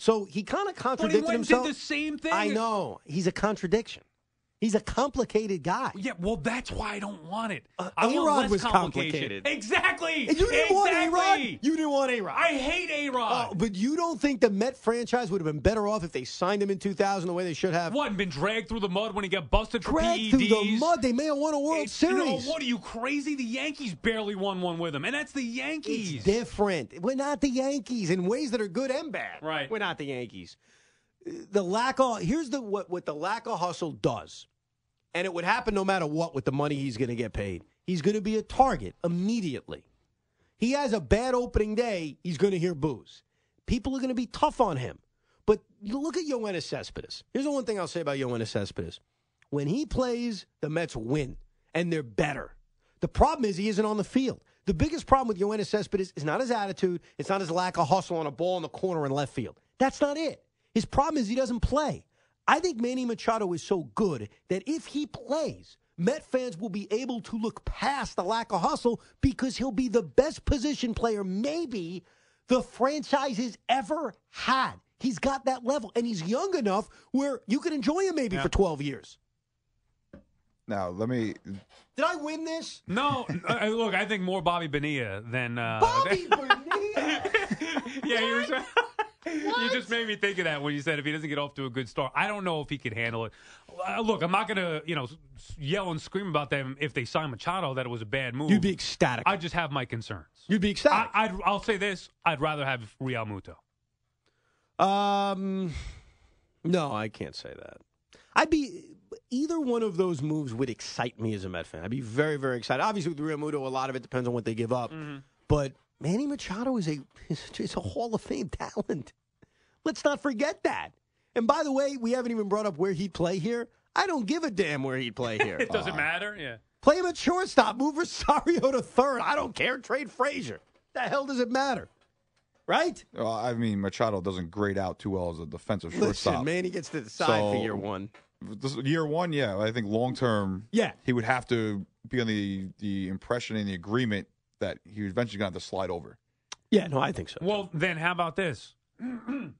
So he kind of But he went himself. did the same thing. I know he's a contradiction. He's a complicated guy. Yeah, well, that's why I don't want it. Uh, I want A-Rod was complicated. Exactly. And you didn't want A Rod. You didn't want A Rod. I hate A Rod. Oh, but you don't think the Met franchise would have been better off if they signed him in 2000 the way they should have? what? Been dragged through the mud when he got busted for Dragged PEDs. through the mud. They may have won a World It's- you know, Series. what are you crazy? The Yankees barely won one with him, and that's the Yankees. It's different. We're not the Yankees in ways that are good and bad. Right. We're not the Yankees. The lack of here's the what what the lack of hustle does, and it would happen no matter what with the money he's going to get paid. He's going to be a target immediately. He has a bad opening day. He's going to hear boos. People are going to be tough on him. But look at Yoenis Cespedes. Here's the one thing I'll say about Yoenis Cespedes. When he plays, the Mets win, and they're better. The problem is he isn't on the field. The biggest problem with Yoenis Cespedes is not his attitude. It's not his lack of hustle on a ball in the corner in left field. That's not it. His problem is he doesn't play. I think Manny Machado is so good that if he plays, Met fans will be able to look past the lack of hustle because he'll be the best position player maybe the franchise has ever had. He's got that level, and he's young enough where you can enjoy him maybe for 12 years. Now, let me. Did I win this? No, uh, look, I think more Bobby Bonilla than uh, Bobby Bonilla. Yeah, he was. you just made me think of that when you said if he doesn't get off to a good start. I don't know if he could handle it. Uh, look, I'm not going to, you know, yell and scream about them if they sign Machado that it was a bad move. You'd be ecstatic. I just have my concerns. You'd be ecstatic. I, I'd, I'll say this: I'd rather have Realmuto. Um, no, I can't say that. I'd be either one of those moves would excite me as a Met fan. I'd be very, very excited. Obviously, with Realmuto, a lot of it depends on what they give up. But Manny Machado is a is, is a Hall of Fame talent. Let's not forget that. And by the way, we haven't even brought up where he'd play here. I don't give a damn where he'd play here. It doesn't matter. Yeah. Play him at shortstop. Move Rosario to third. I don't care. Trade Frazier. The hell does it matter? Right? Well, I mean, Machado doesn't grade out too well as a defensive Listen, shortstop. man, he gets to decide So- for year one. This, year one, yeah, I think long term, Yeah. he would have to be on the the impression and the agreement that he was eventually going to have to slide over. Yeah, no, I think so. Well, then how about this?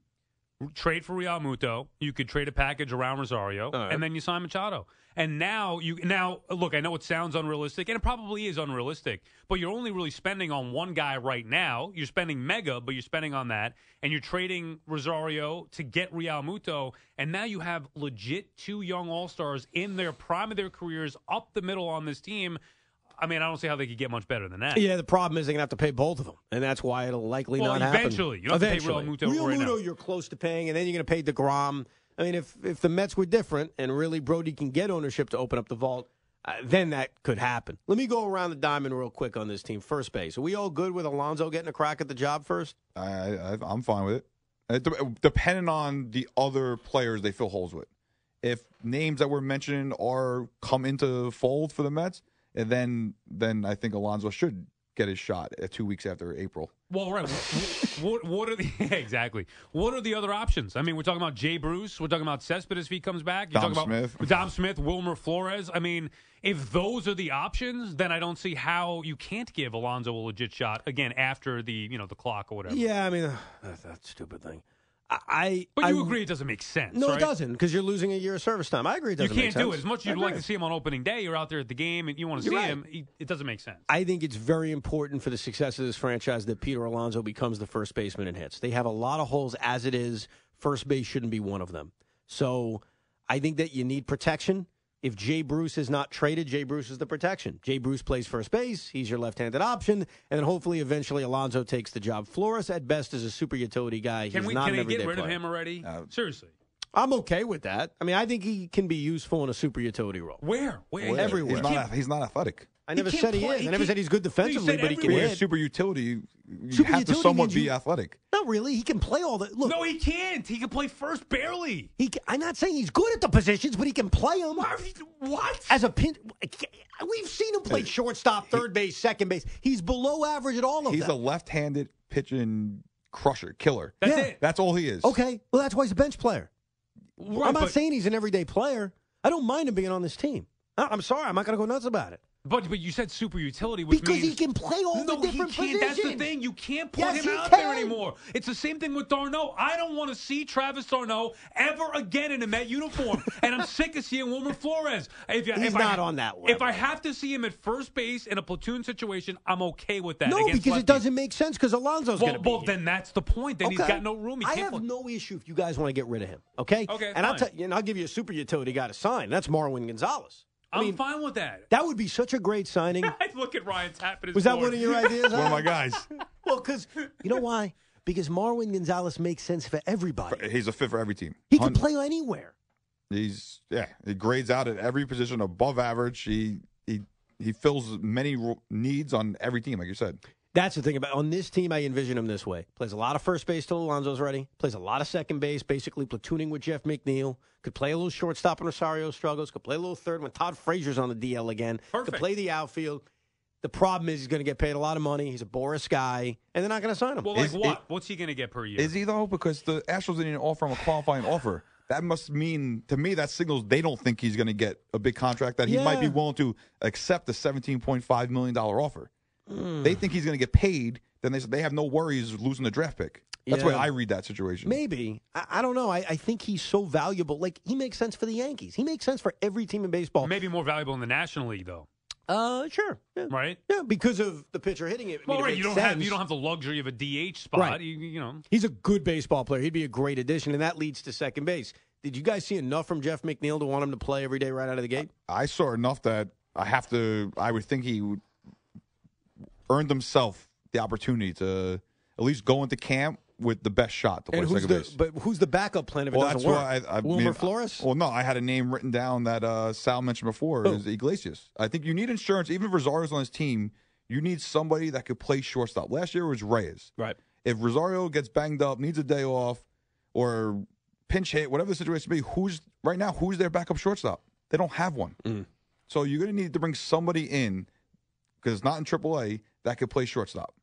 trade for Realmuto. You could trade a package around Rosario, right. and then you sign Machado. And now you now look. I know it sounds unrealistic, and it probably is unrealistic. But you're only really spending on one guy right now. You're spending mega, but you're spending on that, and you're trading Rosario to get Realmuto. And now you have legit two young All Stars in their prime of their careers, up the middle on this team. I mean, I don't see how they could get much better than that. Yeah, the problem is they're gonna have to pay both of them, and that's why it'll likely Well, not happen. eventually. You don't have to pay Real Eventually. Muto right now. you're close to paying, and then you're gonna pay deGrom. I mean, if if the Mets were different and really Brodie can get ownership to open up the vault, uh, then that could happen. Let me go around the diamond real quick on this team. First base, are we all good with Alonso getting a crack at the job first? I, I I'm fine with it. it. de- Depending on the other players they fill holes with. If names that we're mentioning are come into fold for the Mets, and then then I think Alonso should get his shot at two weeks after April. Well, right. what, what are the exactly? What are the other options? I mean, we're talking about Jay Bruce. We're talking about Cespedes if he comes back. You're Dom talking about Smith. Dom Smith, Wilmer Flores. I mean, if those are the options, then I don't see how you can't give Alonso a legit shot again after the you know the clock or whatever. Yeah, I mean, that's that stupid thing. I, But you I- agree it doesn't make sense. No, right? it doesn't because you're losing a year of service time. I agree. It You doesn't can't make do it as much as you'd like to see him on opening day. You're out there at the game and you want to You're see right. him. He, it doesn't make sense. I think it's very important for the success of this franchise that Peter Alonso becomes the first baseman in hits. They have a lot of holes as it is. First base shouldn't be one of them. So I think that you need protection. If Jay Bruce is not traded, Jay Bruce is the protection. Jay Bruce plays first base. He's your left handed option. And then hopefully, eventually, Alonso takes the job. Flores, at best, is a super utility guy. Can He's we not can an they everyday get rid of him already? Uh, Seriously, I'm okay with that. I mean, I think he can be useful in a super utility role. where? Where? Everywhere. He's not. He's not athletic. I never can't said he play- is. he I never can't- said he's good defensively, said but he can everywhere. Being a hit. super utility, you, you Super have to utility somewhat means be you- athletic. Not really. He can play all the look. No, he can't. He can play first barely. He, ca- I'm not saying he's good at the positions, but he can play them What? as a pin. We've seen him play shortstop, third base, second base. He's below average at all of them. He's a left-handed pitching crusher, killer. That's Yeah. it. That's all he is. okay, well that's why he's a bench player. Right, I'm not but, saying he's an everyday player. I don't mind him being on this team. I- I'm sorry, I'm not going to go nuts about it but but you said super utility, which because means he can play all no, the different he can't. positions. That's the thing. You can't put Yes, him out can. there anymore. It's the same thing with d'Arnaud. I don't want to see Travis d'Arnaud ever again in a Met uniform, and I'm sick of seeing Wilmer Flores. If, He's if not I, on that If. I have to see him at first base in a platoon situation, I'm okay with that. No, because it doesn't make sense because Alonso's Well, going to be. well, here. then that's the point. Then he's got no room. He I have play. no issue if you guys want to get rid of him. Okay. Okay, And I'll tell you, and I'll give you a super utility guy to sign. That's Marwin Gonzalez. I I'm mean, fine with that. that would be such a great signing. I look at Ryan tapping his Was that board. one of your ideas? One of my guys. Well, because you know why? Because Marwin Gonzalez makes sense for everybody. He's a fit for every team. He can play anywhere. He's yeah. He grades out at every position above average. He he he fills many needs on every team, like you said. That's the thing about on this team. I envision him this way: plays a lot of first base till Alonso's ready. Plays a lot of second base, basically platooning with Jeff McNeil. Could play a little shortstop when Rosario struggles. Could play a little third when Todd Frazier's on the DL again. Could play the outfield. The problem is he's going to get paid a lot of money. He's a Boris guy, and they're not going to sign him. Well, like Is what? it- What's he going to get per year? Is he though? Because the Astros didn't even offer him a qualifying offer. That must mean to me that signals they don't think he's going to get a big contract. That he might be willing to accept a seventeen point five million dollar offer. Hmm. They think he's going to get paid. Then they they have no worries losing the draft pick. That's the way Yeah. I read that situation. Maybe. I, I don't know. I, I think he's so valuable. Like, he makes sense for the Yankees. He makes sense for every team in baseball. Maybe more valuable in the National League, though, Uh, sure. Yeah. right? Yeah, because of the pitcher hitting it. I Well, mean, it. You don't have you don't have the luxury of a DH spot. Right. You, you know, He's a good baseball player. He'd be a great addition, and that leads to second base. Did you guys see enough from Jeff McNeil to want him to play every day right out of the gate? I saw enough that I have to. I would think he would earned himself the opportunity to at least go into camp with the best shot to play And who's second the base. but who's the backup plan if it well, doesn't that's work? I, I Wilmer mean, Flores. Well, no, I had a name written down that uh, Sal mentioned before Who? is Iglesias. I think you need insurance. Even if Rosario's on his team, you need somebody that could play shortstop. Last year was Reyes. right. If Rosario gets banged up, needs a day off, or pinch hit, whatever the situation may be, who's right now? Who's their backup shortstop? They don't have one. Mm. So you're going to need to bring somebody in because it's not in AAA that could play shortstop.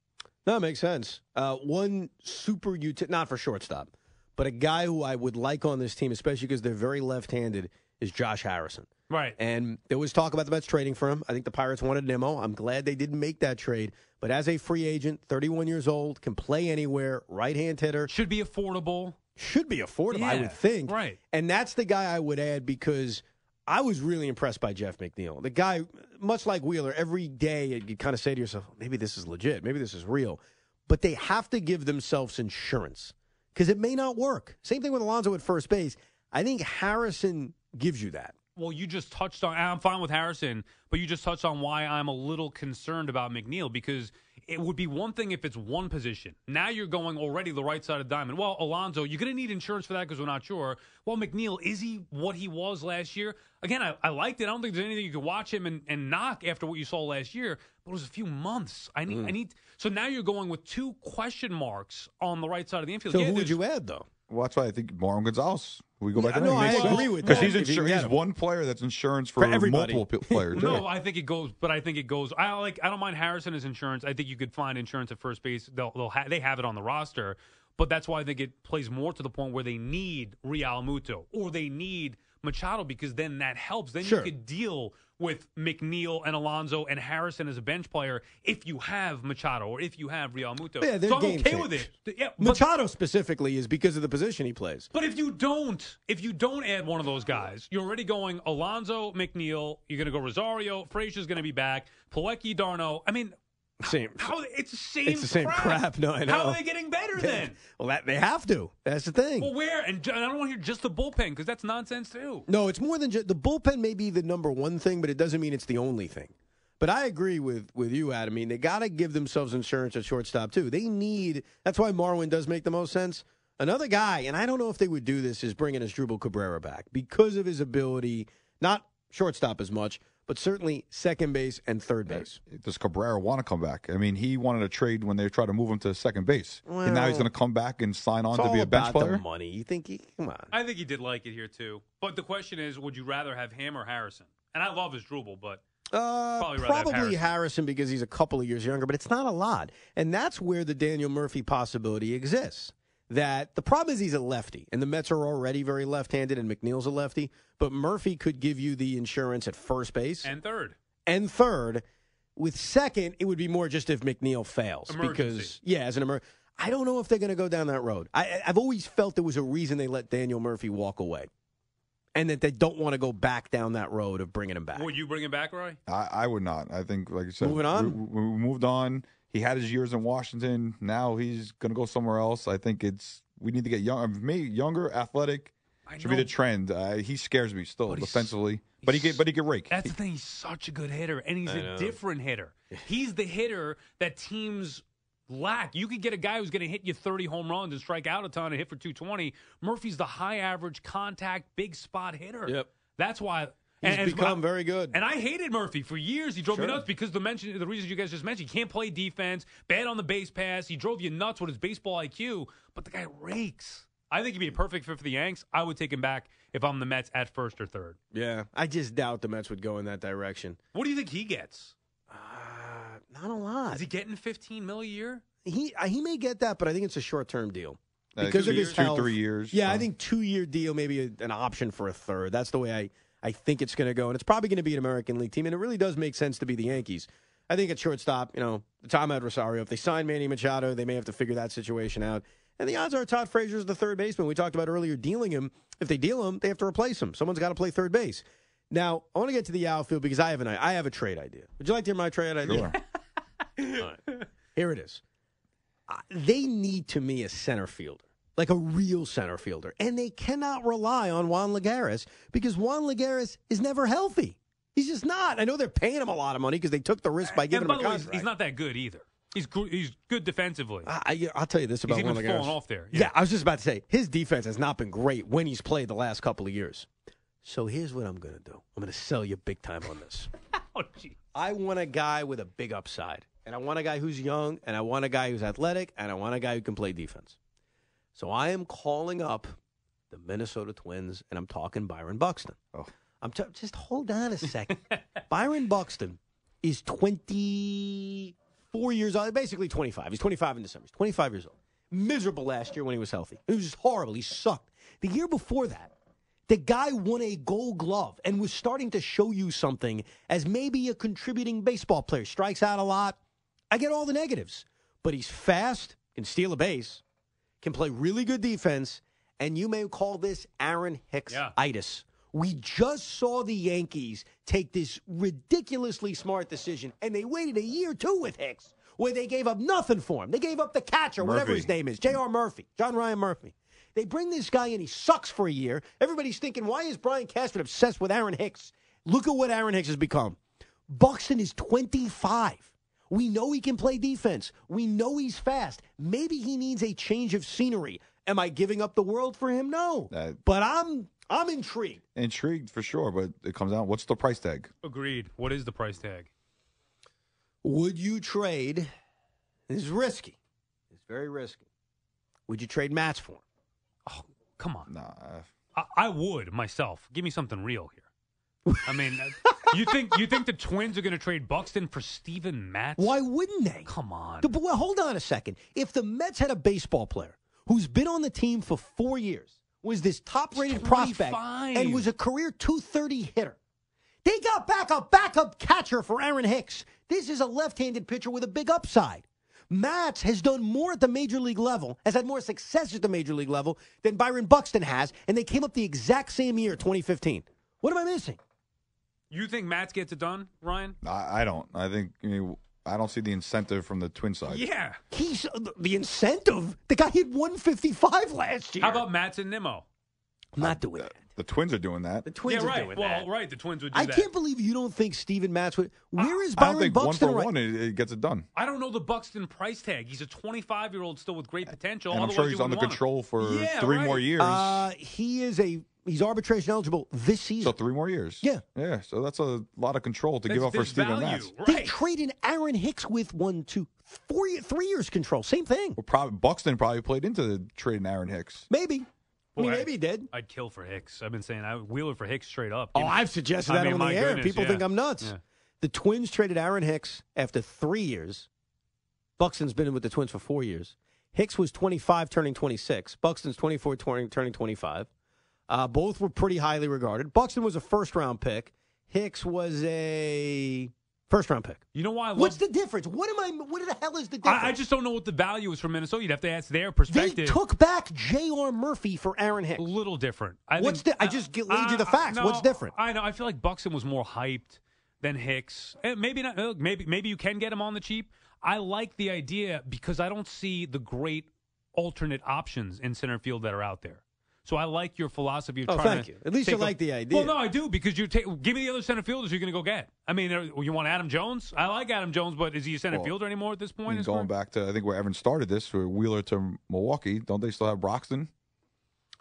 That makes sense. Uh, one super utility, not for shortstop, but a guy who I would like on this team, especially because they're very left-handed, is Josh Harrison. right. And there was talk about the Mets trading for him. I think the Pirates wanted Nimmo. I'm glad they didn't make that trade. But as a free agent, 31 years old, can play anywhere, right-hand hitter, Should be affordable. should be affordable, I would think. right. And that's the guy I would add because I was really impressed by Jeff McNeil. The guy, much like Wheeler, every day you kind of say to yourself, maybe this is legit, maybe this is real. But they have to give themselves insurance because it may not work. Same thing with Alonso at first base. I think Harrison gives you that. Well, you just touched on. I'm fine with Harrison, but you just touched on why I'm a little concerned about McNeil because it would be one thing if it's one position. Now you're going already the right side of diamond. Well, Alonso, you're going to need insurance for that because we're not sure. Well, McNeil, is he what he was last year? Again, I, I liked it. I don't think there's anything you could watch him and, and knock after what you saw last year, but it was a few months. I need, I mm. need. So now you're going with two question marks on the right side of the infield. So Yeah, who would you add, though? Well, that's why I think Marwin Gonzalez. We go back Yeah, to no, I makes agree sense. with because he's insur- he's him. one player that's insurance for, For everybody. multiple p- players. No. I think it goes, but I think it goes. I like. I don't mind Harrison as insurance. I think you could find insurance at first base. They'll, they'll ha- they have it on the roster, but that's why I think it plays more to the point where they need Realmuto or they need Machado because then that helps. Then Sure. you could deal with McNeil and Alonso and Harrison as a bench player if you have Machado or if you have Realmuto. Yeah, they're so I'm game okay with it. Yeah, but, Machado specifically is because of the position he plays. but if you don't, if you don't add one of those guys, you're already going Alonso, McNeil. You're going to go Rosario. Frazier's going to be back. Plawecki, d'Arnaud. I mean, Same. how it's the same. It's the same crap. No, I know. How are they getting better then? Well, that they have to. That's the thing. well, where? And I don't want to hear just the bullpen because that's nonsense too. No, it's more than just the bullpen. May be the number one thing, but it doesn't mean it's the only thing. But I agree with with you, Adam. I mean, they got to give themselves insurance at shortstop too. They need. That's why Marwin does make the most sense. Another guy, and I don't know if they would do this, is bringing Asdrubal Cabrera back because of his ability, not shortstop as much, but certainly second base and third base. Does Cabrera want to come back? I mean, he wanted a trade when they tried to move him to second base. and now he's going to come back and sign on to be a bench about player. the money. You think? He, come on. I think he did like it here too. But the question is, would you rather have him or Harrison? And I love Asdrubal, but Uh, Probably probably, Harrison. Harrison. because he's a couple of years younger, but it's not a lot. And that's where the Daniel Murphy possibility exists. That the problem is he's a lefty, and the Mets are already very left handed, and McNeil's a lefty. But Murphy could give you the insurance at first base and, third, and third. third. With second, it would be more just if McNeil fails. Emergency. Because, yeah, as an emer- I don't know if they're going to go down that road. I, I- I've always felt there was a reason they let Daniel Murphy walk away. And that they don't want to go back down that road of bringing him back. Would you bring him back, Roy? I, I would not. I think, like you said, Moving on? We, we moved on. He had his years in Washington. Now he's going to go somewhere else. I think it's we need to get young. Me, younger, athletic I should be the trend. Uh, he scares me still But he's- defensively, but he he's- can, but he can rake. That's the thing. He's such a good hitter, and he's a different hitter. He's the hitter that teams lack. You could get a guy who's going to hit you 30 home runs and strike out a ton and hit for 220. Murphy's the high average contact, big spot hitter. Yep. That's why. He's And- and- become very good. And I hated Murphy for years. He drove me nuts because the mention the reasons you guys just mentioned. He can't play defense, bad on the base pass. He drove you nuts with his baseball IQ. But the guy rakes. I think he'd be a perfect fit for the Yanks. I would take him back if I'm the Mets at first or third. yeah, I just doubt the Mets would go in that direction. What do you think he gets? Uh, not a lot. Is he getting 15 mil a year? He uh, he may get that, but I think it's a short term deal Uh, because two of his years, two, three years, Yeah, I think two year deal, maybe a, an option for a third. That's the way I I think it's going to go, and it's probably going to be an American League team, and it really does make sense to be the Yankees. I think at shortstop, you know, Tom Rosario. If they sign Manny Machado, they may have to figure that situation out. And the odds are Todd Frazier's the third baseman. We talked about earlier dealing him. If they deal him, they have to replace him. Someone's got to play third base. Now, I want to get to the outfield because I have an I have a trade idea. Would you like to hear my trade idea? Sure. Here it is. Uh, they need to me a center fielder, like a real center fielder, and they cannot rely on Juan Lagares because Juan Lagares is never healthy. He's just not. I know they're paying him a lot of money because they took the risk by giving and by him a the way, he's, contract. he's not that good either. He's good, he's good defensively. I, I- I'll tell you this about even Juan Lagares. off there, Yeah. yeah. I was just about to say his defense has not been great when he's played the last couple of years. So here's what I'm going to do. I'm going to sell you big time on this. oh. I want a guy with a big upside. And I want a guy who's young, and I want a guy who's athletic, and I want a guy who can play defense. So I am calling up the Minnesota Twins, and I'm talking Byron Buxton. Oh. I'm t- just hold on a second. Byron Buxton is 24 years old, basically 25. He's 25 in December. He's 25 years old. Miserable last year when he was healthy. It was just horrible. He sucked. The year before that, the guy won a gold glove and was starting to show you something as maybe a contributing baseball player. Strikes out a lot. I get all the negatives, but he's fast, can steal a base, can play really good defense, and you may call this Aaron Hicks Yeah. itis. We just saw the Yankees take this ridiculously smart decision, and they waited a year too with Hicks, where they gave up nothing for him. They gave up the catcher, whatever his name is, J.R. Murphy, John Ryan Murphy. They bring this guy in, he sucks for a year. Everybody's thinking, why is Brian Cashman obsessed with Aaron Hicks? Look at what Aaron Hicks has become. Buxton is 25. We know he can play defense. We know he's fast. Maybe he needs a change of scenery. Am I giving up the world for him? No. Uh, but I'm I'm intrigued. Intrigued for sure, but it comes down. What's the price tag? Agreed. What is the price tag? Would you trade? This is risky. It's very risky. Would you trade Matz for him? Oh, come on. Nah, I, I would myself. Give me something real here. I mean, you think you think the Twins are going to trade Buxton for Steven Matz? Why wouldn't they? Come on. The- well, hold on a second. If the Mets had a baseball player who's been on the team for four years, was this top-rated prospect, and was a career 230 hitter, they got back a backup catcher for Aaron Hicks. This is a left-handed pitcher with a big upside. Matz has done more at the major league level, has had more success at the major league level than Byron Buxton has, and they came up the exact same year, 2015. What am I missing? You think Matz gets it done, Ryan? I, I don't. I think I, mean, I don't see the incentive from the twin side. Yeah. He's the incentive. The guy hit 155 last year. How about Matz and Nimmo? I'm not doing that. The twins are doing that. The Twins yeah, are right. doing well, that. right. The Twins would do I that. can't believe you don't think Steven Matz would. Where is I don't think Buxton one for right? one it, it gets it done. I don't know the Buxton price tag. He's a 25 year old still with great potential. And I'm sure he's under wouldn't want him. control for Yeah, three right. more years. Uh, he is a he's arbitration eligible this season. so three more years. Yeah. Yeah. So that's a lot of control to give up for there's Steven value, Matz. They traded Aaron Hicks with one, two, four, year- three years control. Same thing. Well, probably Buxton probably played into the trading Aaron Hicks. Maybe. I mean, Boy, maybe he did. I'd kill for Hicks. I've been saying I would wheeler for Hicks straight up. Oh, I've suggested I that mean, on the air. goodness, People yeah. think I'm nuts. Yeah. The Twins traded Aaron Hicks after three years. Buxton's been with the Twins for four years. Hicks was 25, turning 26. Buxton's 24, turning, turning 25. Uh, both were pretty highly regarded. Buxton was a first round pick. Hicks was a first round pick. You know why I love What's the difference? What am I? What the hell is the difference? I, I just don't know what the value is for Minnesota. You'd have to ask their perspective. they took back J.R. Murphy for Aaron Hicks. a little different. I What's think, the- I just get- laid you the facts. no, What's different? I know. I feel like Buxton was more hyped than Hicks. And maybe not. Maybe maybe you can get him on the cheap. I like the idea because I don't see the great alternate options in center field that are out there. So I like your philosophy of Oh, trying thank to you. At least you a- like the idea. Well, no, I do because you take. Give me the other center fielders you're going to go get. I mean, you want Adam Jones? I like Adam Jones, but is he a center Well, fielder anymore at this point? mean, going career? back to I think where Evan started this, for Wheeler to Milwaukee, don't they still have Broxton?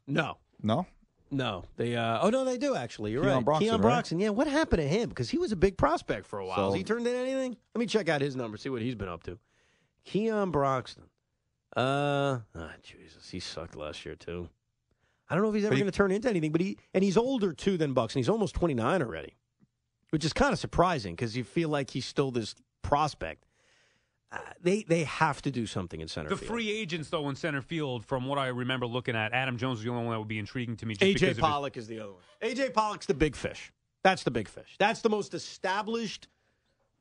No. No. No, they. Uh, oh no, they do actually. You're Keon right. Broxton, Keon right? Broxton. Yeah, what happened to him? Because he was a big prospect for a while. Has he turned in anything? Let me check out his number. See what he's been up to. Keon Broxton. Uh, ah, Jesus, he sucked last year too. I don't know if he's ever going to turn into anything, but he and he's older too than Bucks, and He's almost 29 already, which is kind of surprising because you feel like he's still this prospect. Uh, they they have to do something in center The field. free agents, though, in center field, from what I remember looking at, Adam Jones is the only one that would be intriguing to me. AJ of his- Pollock is the other one. AJ Pollock's the big fish. That's the big fish. That's the most established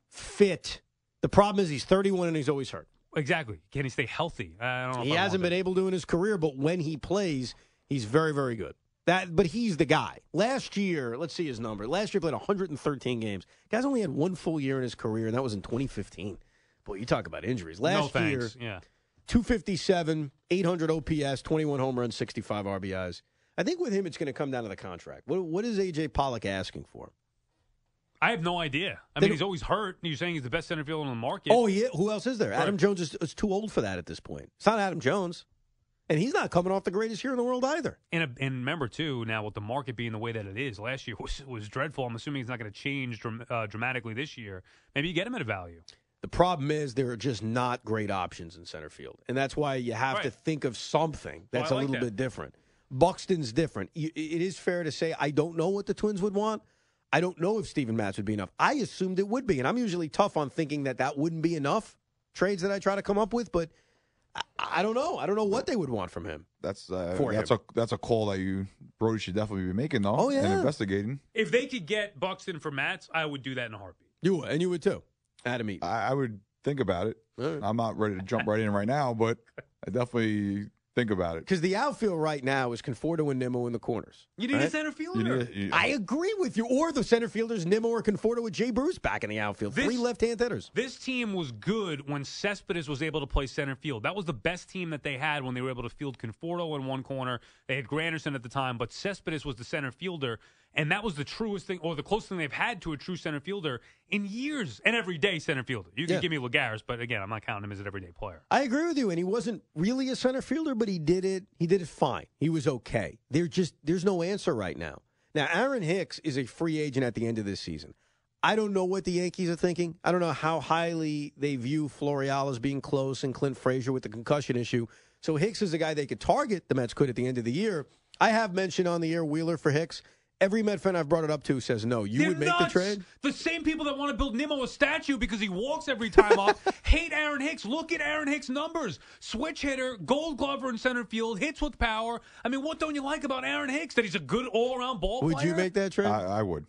fit. The problem is he's 31 and he's always hurt. Exactly. Can he stay healthy? I don't know. He hasn't want been able to in his career, but when he plays, he's very, very good. That, but he's the guy. Last year, let's see his number. Last year, he played 113 games. Guy's only had one full year in his career, and that was in 2015. Boy, you talk about injuries. Last no year. Yeah. 257, 800 OPS, 21 home runs, 65 RBIs. I think with him, it's going to come down to the contract. What, what is AJ Pollock asking for? I have no idea. I They mean, he's always hurt. You're saying he's the best center fielder on the market. Oh, yeah. Who else is there? Right. Adam Jones is, is too old for that at this point. It's not Adam Jones. And he's not coming off the greatest year in the world either. And, a, and remember too, now with the market being the way that it is, last year was was dreadful. I'm assuming it's not going to change dram- uh, dramatically this year. Maybe you get him at a value. The problem is there are just not great options in center field. And that's why you have to think of something that's a like little that. bit different. Buxton's different. It is fair to say I don't know what the Twins would want. I don't know if Steven Matz would be enough. I assumed it would be. And I'm usually tough on thinking that that wouldn't be enough trades that I try to come up with. But I don't know. I don't know what they would want from him. That's uh, For that's him. a that's a call that you Brodie should definitely be making though. Oh, yeah. and investigating. If they could get Buxton for Matz, I would do that in a heartbeat. You would, and you would too. Adam Eaton. I, I would think about it. All right. I'm not ready to jump right in right now, but I definitely think about it. Because the outfield right now is Conforto and Nimmo in the corners. You need a right? center You fielder. need, you, I agree with you. Or the center fielders, Nimmo or Conforto with Jay Bruce back in the outfield. This- Three left-hand hitters. This team was good when Cespedes was able to play center field. That was the best team that they had when they were able to field Conforto in one corner. They had Granderson at the time, but Cespedes was the center fielder, and that was the truest thing, or the closest thing they've had to a true center fielder in years. An everyday center fielder. You can Yeah. give me Lagares, but again, I'm not counting him as an everyday player. I agree with you, and he wasn't really a center fielder, but he did it. He did it fine. He was okay. There just there's no answer right now. Now, Aaron Hicks is a free agent at the end of this season. I don't know what the Yankees are thinking. I don't know how highly they view Florial as being close and Clint Frazier with the concussion issue. So Hicks is a guy they could target. The Mets could at the end of the year. I have mentioned on the air Wheeler for Hicks. Every Met fan I've brought it up to says no. You They're would make nuts. the trade. The same people that want to build Nimmo a statue because he walks every time off hate Aaron Hicks. Look at Aaron Hicks' numbers: switch hitter, Gold Glover in center field, hits with power. I mean, what don't you like about Aaron Hicks? That he's a good all-around ball Would player. you make that trade? I, I would.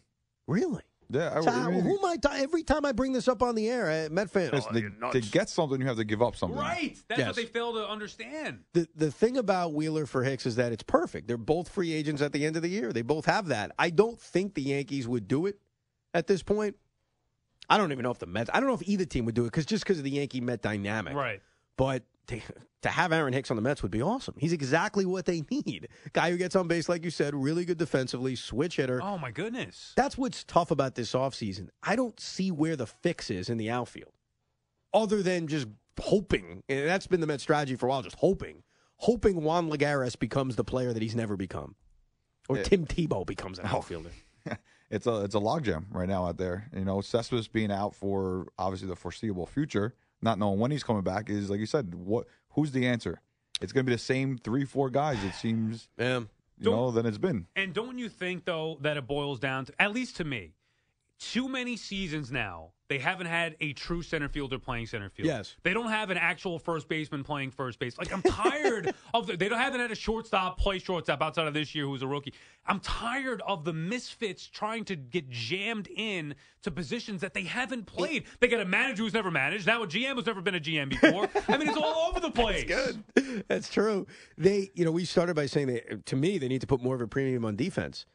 really? Yeah, I So I mean, who am I? ta- every time I bring this up on the air, uh, Met fan. "Oh, to, to get something, you have to give up something. Right. That's Yes. what they fail to understand. the the thing about Wheeler for Hicks is that it's perfect. They're both free agents at the end of the year. They both have that. I don't think the Yankees would do it at this point. I don't even know if the Mets. I don't know if either team would do it because just because of the Yankee Met dynamic. Right. But to, to have Aaron Hicks on the Mets would be awesome. He's exactly what they need. Guy who gets on base, like you said, really good defensively, switch hitter. Oh my goodness. That's what's tough about this offseason. I don't see where the fix is in the outfield, other than just hoping. And that's been the Mets' strategy for a while, just hoping. Hoping Juan Lagares becomes the player that he's never become. Or Yeah. Tim Tebow becomes an Oh. outfielder. it's a it's a logjam right now out there. You know, Cespedes being out for obviously the foreseeable future, not knowing when he's coming back is like you said. What who's the answer? It's going to be the same three four guys. It seems Yeah. you know than it's been. And don't you think though that it boils down to at least to me, too many seasons now they haven't had a true center fielder playing center field. Yes. They don't have an actual first baseman playing first base. Like I'm tired of the, they don't haven't had a shortstop play shortstop outside of this year who's a rookie. I'm tired of the misfits trying to get jammed in to positions that they haven't played. They got a manager who's never managed. Now a GM who's never been a GM before. I mean, it's all over the place. good. That's true. They, you know, we started by saying that to me, they need to put more of a premium on defense.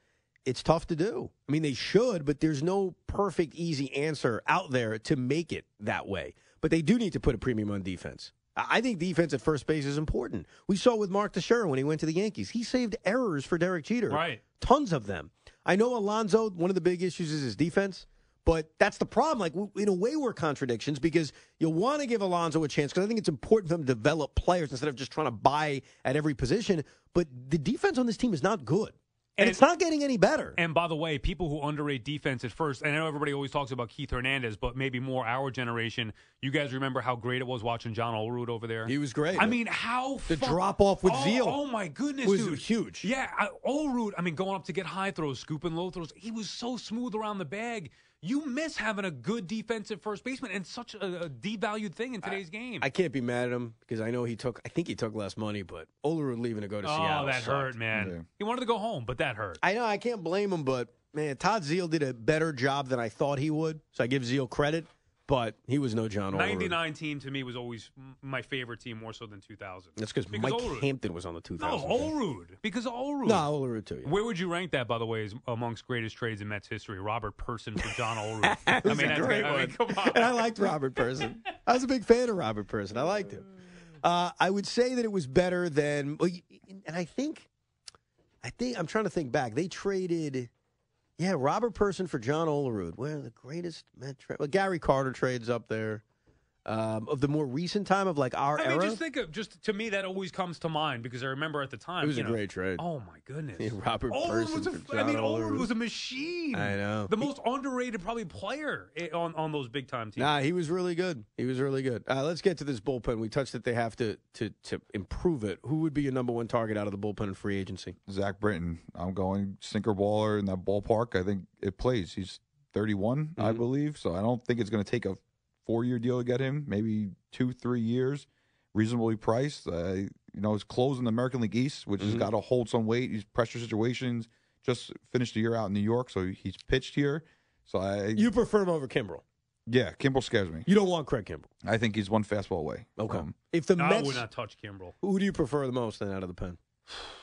It's tough to do. I mean, they should, but there's no perfect, easy answer out there to make it that way. But they do need to put a premium on defense. I think defense at first base is important. We saw with Mark Teixeira when he went to the Yankees. He saved errors for Derek Jeter. Right. Tons of them. I know Alonso, one of the big issues is his defense. But that's the problem. Like, in a way, we're contradictions because you want to give Alonso a chance because I think it's important for them to develop players instead of just trying to buy at every position. But the defense on this team is not good. And, it's not getting any better. And by the way, people who underrate defense at first, and I know everybody always talks about Keith Hernandez, but maybe more our generation. You guys remember how great it was watching John Olerud over there? He was great. I mean, how The fuck- drop-off with oh, Zeile Oh my goodness, was dude. huge. Yeah, I, Olerud. I mean, going up to get high throws, scooping low throws. He was so smooth around the bag. You miss having a good defensive first baseman, and such a, a devalued thing in today's game. I can't be mad at him because I know he took. I think he took less money, but Olerud leaving to go to oh, Seattle. that sucked. hurt, man. Yeah. He wanted to go home, but that hurt. I know I can't blame him, but man, Todd Zeile did a better job than I thought he would. So I give Zeile credit, but he was no John Olerud. 99 team to me was always m- my favorite team more so than 2000. That's because Mike Olerud. Hampton was on the 2000. No, team. Because of Olerud. No, Olerud too. Yeah. Where would you rank that, by the way, as amongst greatest trades in Mets history? Robert Person for John Olerud. I mean, a that's great I mean, come on. And I liked Robert Person. I was a big fan of Robert Person. I liked him. Uh, I would say that it was better than, and I think, I think I'm trying to think back. They traded, yeah, Robert Person for John Olerud. Where the greatest Met? Well, Gary Carter trades up there. Um, of the more recent time of like our I mean, era, just think of just to me that always comes to mind because I remember at the time it was you a know, great trade. Oh my goodness, Yeah, Robert Olrud Person was a, for I mean, John Olrud Olerud. was a machine. I know. the most underrated probably player on on those big time teams. Nah, he was really good. He was really good. Uh, let's get to this bullpen. We touched that they have to to to improve it. Who would be your number one target out of the bullpen in free agency? Zach Britton. I'm going sinker baller in that ballpark. I think it plays. He's 31, I Mhm. believe. So I don't think it's going to take a four year deal to get him. Maybe two, three years, reasonably priced. Uh, you know, he's closed in the American League East, which has Mhm. got to hold some weight. He's pressure situations. Just finished a year out in New York, so he's pitched here. So I, You prefer him over Kimbrel. yeah, Kimbrel scares me. You don't want Craig Kimbrel. I think he's one fastball away. Okay. Um, if the I Mets, would not touch Kimbrel. who do you prefer the most then out of the pen?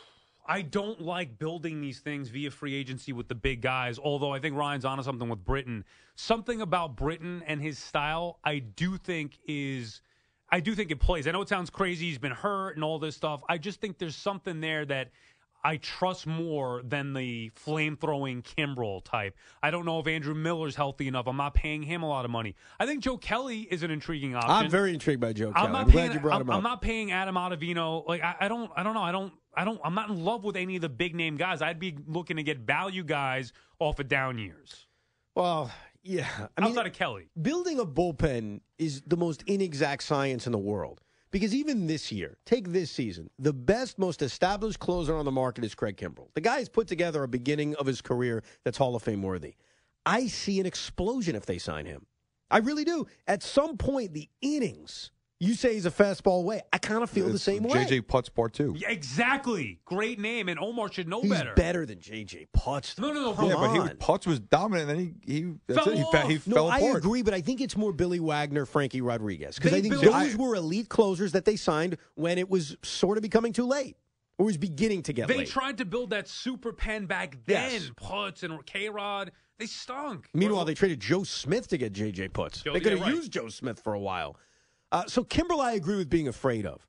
I don't like building these things via free agency with the big guys, although I think Ryan's onto something with Britton. Something about Britton and his style, I do think is I do think it plays. I know it sounds crazy, he's been hurt and all this stuff. I just think there's something there that I trust more than the flame throwing Kimbrel type. I don't know if Andrew Miller's healthy enough. I'm not paying him a lot of money. I think Joe Kelly is an intriguing option. I'm very intrigued by Joe Kelly. I'm not I'm paying. glad you brought I'm, him up. I'm not paying Adam Ottavino. Like I, I don't. I don't know. I don't. I don't. I'm not in love with any of the big name guys. I'd be looking to get value guys off of down years. well, yeah. I mean, outside of Kelly. building a bullpen is the most inexact science in the world. Because even this year, take this season, the best, most established closer on the market is Craig Kimbrel. The guy has put together a beginning of his career that's Hall of Fame worthy. I see an explosion if they sign him. I really do. At some point, the innings, you say he's a fastball away. I kind of feel the it's same way. JJ Putz part two. Yeah, exactly. Great name, and Omar should know he's better. better. than JJ Putz. No, no, no, Come yeah, but he on. was, Putz was dominant, and then he he that's Fell it. He, fe- he. No, fell I agree, but I think it's more Billy Wagner, Frankie Rodriguez, because I think built- those I- were elite closers that they signed when it was sort of becoming too late, or was beginning to get late. They late. tried to build that super pen back then. Yes. Putz and K Rod, they stunk. Meanwhile, they traded Joe Smith to get J.J. Putz. Joe- they could have yeah, right. used Joe Smith for a while. Uh, so Kimbrel, I agree with being afraid of.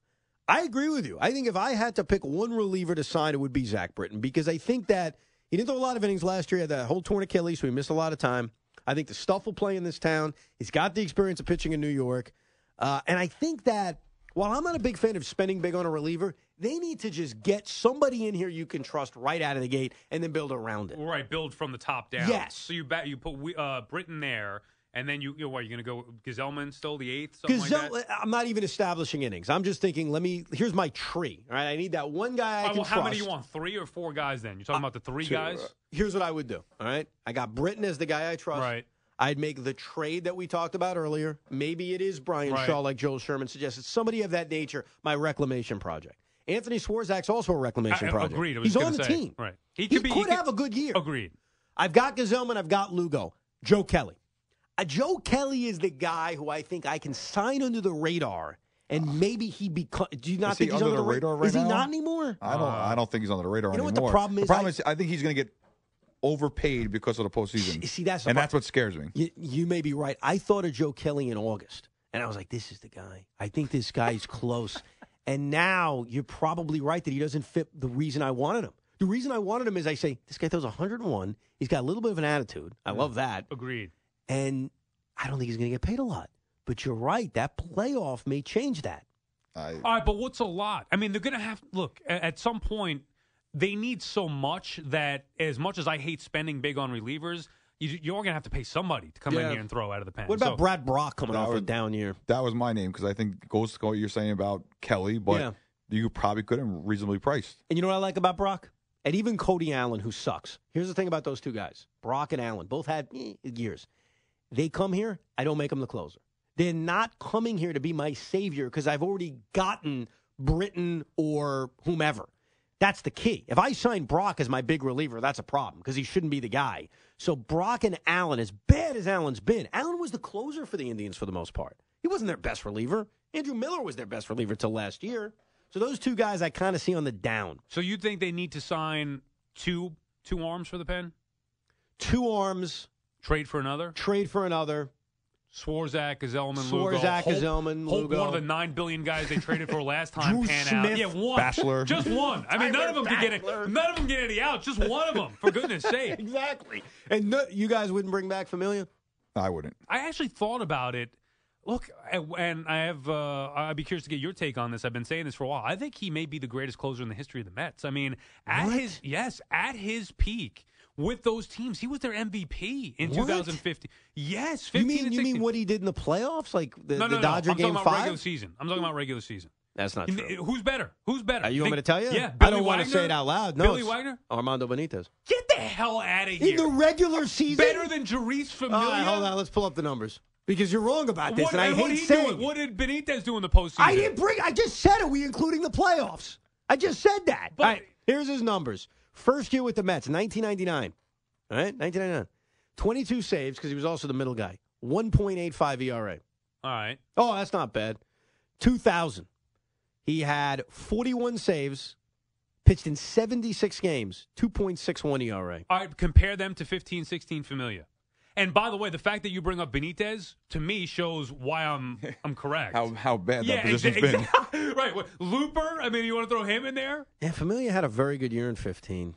I agree with you. I think if I had to pick one reliever to sign, it would be Zach Britton because I think that he didn't throw a lot of innings last year. He had that whole torn Achilles, so he missed a lot of time. I think the stuff will play in this town. He's got the experience of pitching in New York. Uh, and I think that while I'm not a big fan of spending big on a reliever, they need to just get somebody in here you can trust right out of the gate and then build around it. right build from the top down. Yes. So you bet you put uh, Britton there, and then you you know what? You're gonna go Gsellman still the eighth. Something like that? I'm not even establishing innings. I'm just thinking, let me. Here's my tree. All right, I need that one guy I right, can well, how many trust. you want? Three or four guys? Then you're talking about the three Two. guys, uh, Here's what I would do. All right, I got Britton as the guy I trust. right? I'd make the trade that we talked about earlier. Maybe it is Brian Right. Shaw, like Joel Sherman suggested. Somebody of that nature. My reclamation project. Anthony Swarzak's also a reclamation I- project. agreed. He's on the say, team. right. He, He could he could could- have a good year. Agreed. I've got Gsellman. I've got Lugo. Joe Kelly. Uh, Joe Kelly is the guy who I think I can sign under the radar, and maybe he become. Do you not Is he think he's under under the radar right Is he now? not anymore? I don't. I don't think he's on the radar You know what the problem is? The problem I- is, I think he's going to get overpaid because of the postseason. See, that's and that's what scares me. You, you may be right. I thought of Joe Kelly in August, and I was like, "This is the guy. I think this guy's close." And now you're probably right that he doesn't fit the reason I wanted him. The reason I wanted him is I say this guy throws 101. He's got a little bit of an attitude. I love that, Agreed. And I don't think he's going to get paid a lot. But you're right. That playoff may change that. I, All right, but what's a lot? I mean, they're going to have look a- at some point. they need so much that as much as I hate spending big on relievers, you, you're going to have to pay somebody to come in here and throw out of the pen. What about So- Brad Brach coming That off a down year? That was my name because I think it goes to what you're saying about Kelly, but Yeah. you probably could have reasonably priced. And you know what I like about Brach? And even Cody Allen, who sucks. Here's the thing about those two guys Brach and Allen, both had eh, years. They come here, I don't make them the closer. They're not coming here to be my savior because I've already gotten Britton or whomever. That's the key. If I sign Brach as my big reliever, that's a problem because he shouldn't be the guy. So Brach and Allen, as bad as Allen's been, Allen was the closer for the Indians for the most part. He wasn't their best reliever. Andrew Miller was their best reliever till last year. So those two guys I kind of see on the down. So you think they need to sign two two arms for the pen? Two arms, Trade for another? trade for another. Swarzak, Gsellman, Lugo. Swarzak, Hope- Gsellman, Hope Lugo. one of the nine billion guys they traded for last time Drew pan Smith. out. Yeah, one. Bashlor. Just one. I mean, none of them can get it. None of them get any out. Just one of them. For goodness sake. Exactly. And no, you guys wouldn't bring back Familia? I wouldn't. I actually thought about it. Look, and I have. Uh, I'd be curious to get your take on this. I've been saying this for a while. I think he may be the greatest closer in the history of the Mets. I mean, at What? his yes, at his peak with those teams, he was their MVP in What? 2015. Yes, 15 You mean and you mean what he did in the playoffs, like the, no, no, the no. Dodger I'm game talking about regular five? season. I'm talking about regular season. That's not true. Who's better? Who's better? Uh, you want me to tell you? Yeah, I don't want to say it out loud. No, Billy Wagner. Armando Benitez. Get the hell out of here! In the regular season, better than Jeurys Familia. All right, hold on. Let's pull up the numbers because you're wrong about this, What, and I and hate what he saying. doing? What did Benitez do in the postseason? I didn't bring. I just said it. We including the playoffs. I just said that. But- All right, here's his numbers. First year with the Mets, 1999. All right, 1999. 22 saves because he was also the middle guy. 1.85 ERA. All right. Oh, that's not bad. 2000. He had 41 saves, pitched in 76 games, 2.61 ERA. All right, compare them to 15, 16 Familia. And by the way, the fact that you bring up Benitez to me shows why I'm I'm correct. How how bad that yeah, position's exa- been. exactly. right. What, Looper. I mean, you want to throw him in there? Yeah, Familia had a very good year in 15.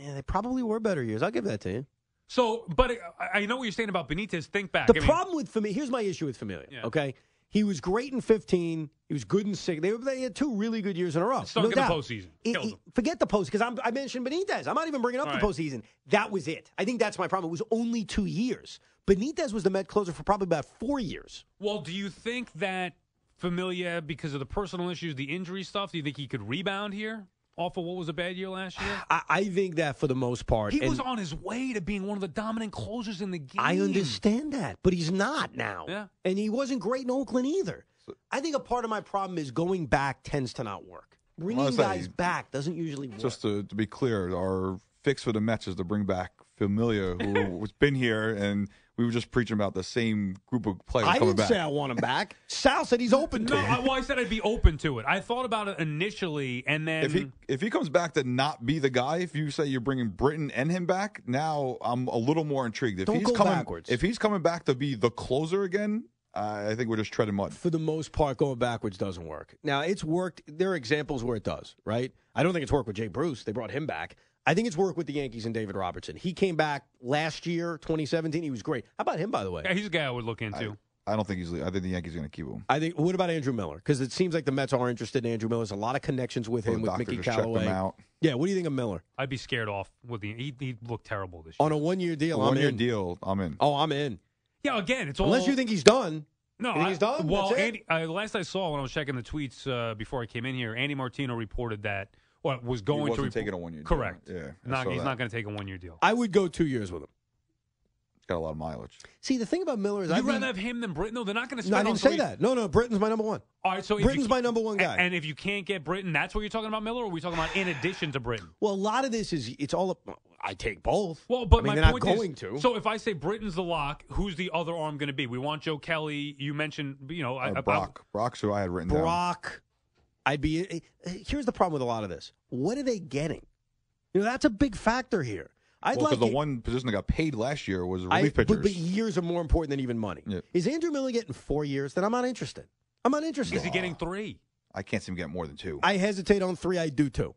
Yeah, they probably were better years. I'll give that to you. So, but I, I know what you're saying about Benitez. Think back. The I mean, problem with Familia, here's my issue with Familia, Yeah. okay? He was great in 15. He was good in six. They, they had two really good years in a row. Stunk no in the doubt. postseason. It- it- forget the post because I mentioned Benitez. I'm not even bringing up All the right. postseason. That was it. I think that's my problem. It was only two years. Benitez was the Met closer for probably about four years. Well, do you think that Familia, because of the personal issues, the injury stuff, do you think he could rebound here off of what was a bad year last year? I, I think that for the most part. He and was on his way to being one of the dominant closers in the game. I understand that, but he's not now. Yeah. And he wasn't great in Oakland either. I think a part of my problem is going back tends to not work. Bringing Well, I say- guys back doesn't usually work. Just to, to be clear, our fix for the Mets is to bring back Familia, who has been here, and we were just preaching about the same group of players I coming didn't back. say I want him back. Sal said he's open to No, it. I, well, I said I'd be open to it. I thought about it initially, and then if he if he comes back to not be the guy, if you say you're bringing Britton and him back, now I'm a little more intrigued. If Don't he's go coming, backwards. if he's coming back to be the closer again, I think we're just treading mud. for the most part, going backwards doesn't work. Now, it's worked. There are examples where it does, right? I don't think it's worked with Jay Bruce. They brought him back. I think it's work with the Yankees and David Robertson. He came back last year, 2017. He was great. How about him, by the way? Yeah, he's a guy I would look into. I don't think he's. I think the Yankees are going to keep him. I think. What about Andrew Miller? Because it seems like the Mets are interested in Andrew Miller. There's a lot of connections with Well, him, with Mickey just him Callaway. out. Yeah. What do you think of Miller I'd be scared off with the. He, he looked terrible this year. on a one-year deal? I'm One year in. deal. I'm in. Oh, I'm in. Yeah, again, it's all Unless you think he's done. no. I- he's done? Well, Andy, uh, last I saw when I was checking the tweets uh, before I came in here, Andy Martino reported that or was going wasn't to report- taking a one-year deal. Correct. Yeah, Not, he's that. not going to take a one year deal. I would go two years with him. He's got a lot of mileage. See, the thing about Miller is You'd I rather think, have him than Britton? No, they're not going to no, spend I didn't say three- that. No, no, Britton's my number one. All right, so if Britton's you, my number one guy. And if you can't get Britton, that's what you're talking about, Miller, or are we talking about in addition to Britton? Well, a lot of this is it's all. I take both. Well, but I mean, my they're point not is, going to. So if I say Britton's the lock, who's the other arm going to be? We want Joe Kelly. You mentioned, you know, I, Uh, I- Brach. Brach's who I had written down. Brach, I'd be. eh, Here's the problem with a lot of this. What are they getting? You know, that's a big factor here. I'd Well, like the it- one position that got paid last year was I- relief but, pitchers. but years are more important than even money. Yeah. Is Andrew Miller getting four years? Then I'm not interested. I'm not interested. is he getting three? I can't see him getting more than two. I hesitate on three. I do two.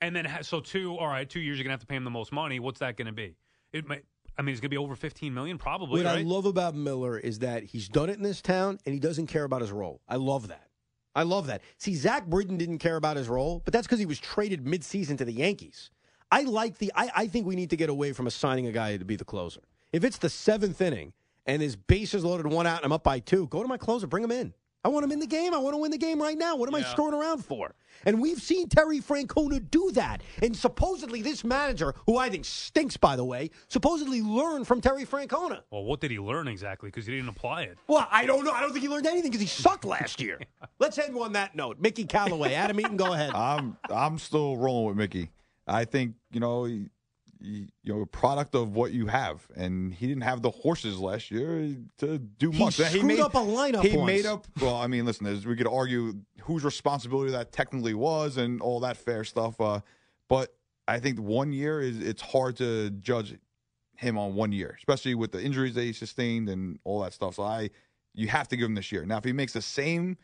And then, so two, all right, two years, you're going to have to pay him the most money. What's that going to be? It might, I mean, it's going to be over 15 million, probably, what I love about Miller is that he's done it in this town and he doesn't care about his role. I love that. I love that. See, Zach Britton didn't care about his role, but that's because he was traded midseason to the Yankees. I like the. I, I think we need to get away from assigning a guy to be the closer. If it's the seventh inning and his bases loaded, one out, and I'm up by two, go to my closer, bring him in. I want him in the game. I want to win the game right now. What am I Yeah. screwing around for? And we've seen Terry Francona do that. And supposedly, this manager, who I think stinks, by the way, supposedly learned from Terry Francona. Well, what did he learn exactly? Because he didn't apply it. Well, I don't know. I don't think he learned anything because he sucked last year. Let's end on that note. Mickey Callaway, Adam Eaton, go ahead. I'm I'm still rolling with Mickey. I think you know you, know a product of what you have, and he didn't have the horses last year to do He much. He screwed up a lineup He once. made up. Well, I mean, listen, we could argue whose responsibility that technically was, and all that fair stuff. Uh, but I think one year is it's hard to judge him on one year, especially with the injuries that he sustained and all that stuff. So I, you have to give him this year. Now, if he makes the same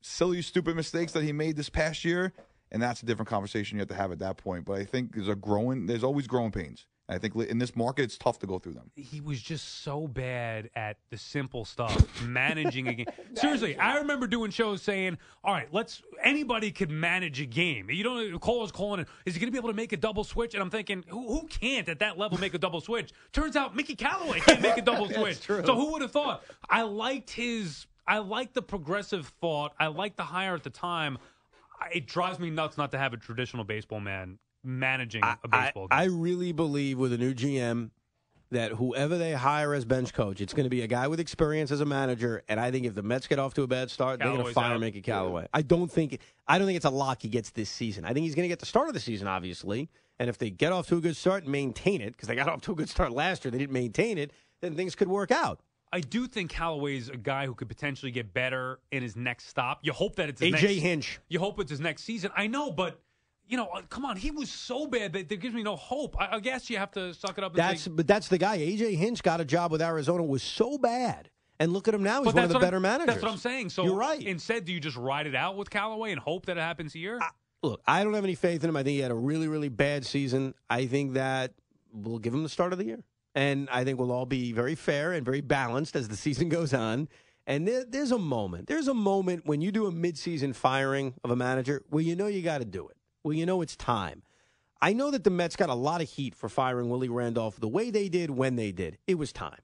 silly, stupid mistakes that he made this past year, and that's a different conversation you have to have at that point. But I think there's a growing, there's always growing pains. And I think in this market, it's tough to go through them. he was just so bad at the simple stuff, managing a game. Seriously, I remember doing shows saying, "All right, let's anybody could manage a game." You don't Cole was calling it. Is he going to be able to make a double switch? And I'm thinking, who, who can't at that level make a double switch? Turns out Mickey Callaway can't make a double switch. So who would have thought? I liked his. I liked the progressive thought. I liked the hire at the time. I- It drives me nuts not to have a traditional baseball man managing a I, baseball game. I really believe with a new GM that whoever they hire as bench coach, it's going to be a guy with experience as a manager. And I think if the Mets get off to a bad start, they're going to fire out. Mickey Callaway. I don't think I don't think it's a lock he gets this season. I think he's going to get the start of the season, obviously. And if they get off to a good start and maintain it, because they got off to a good start last year, they didn't maintain it, then things could work out. I do think Callaway's a guy who could potentially get better in his next stop. You hope that it's his AJ next, Hinch. You hope it's his next season. I know, but you know, uh, come on, he was so bad that that gives me no hope. I, I guess you have to suck it up. And That's say, but that's the guy. AJ Hinch got a job with Arizona was so bad, and look at him now. He's one of the what I'm- better managers. That's what I'm saying. So you're right. Instead, do you just ride it out with Callaway and hope that it happens here? Look, I don't have any faith in him. I think he had a really, really bad season. I think that we'll give him the start of the year. And I think we'll all be very fair and very balanced as the season goes on. And there, there's a moment. There's a moment when you do a midseason firing of a manager where you know you got to do it. Well, you know it's time. I know that the Mets got a lot of heat for firing Willie Randolph the way they did when they did. It was time.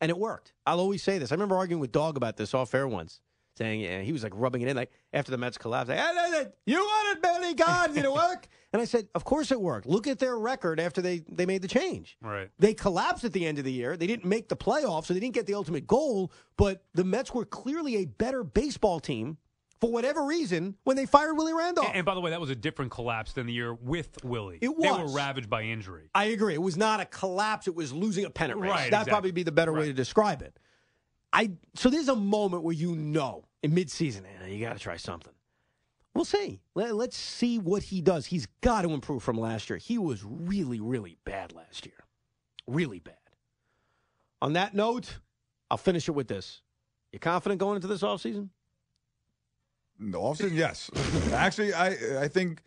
And it worked. I'll always say this. I remember arguing with Dog about this off air once, saying yeah, he was like rubbing it in, like after the Mets collapsed, like, "Hey, hey, hey, you wanted it, Billy? God, did it work? and I said, of course it worked. Look at their record after they, they made the change. Right. They collapsed at the end of the year. They didn't make the playoffs, so they didn't get the ultimate goal. But the Mets were clearly a better baseball team for whatever reason when they fired Willie Randolph. and, and by the way, that was a different collapse than the year with Willie. It was. They were ravaged by injury. I agree. It was not a collapse. It was losing a pennant race. Right, That'd exactly. probably be the better way to describe it. I so there's a moment where you know in midseason, you got to try something. We'll see. Let, let's see what he does. He's got to improve from last year. He was really, really bad last year. Really bad. On that note, I'll finish it with this. You confident going into this offseason? The offseason, yes. Actually, I I think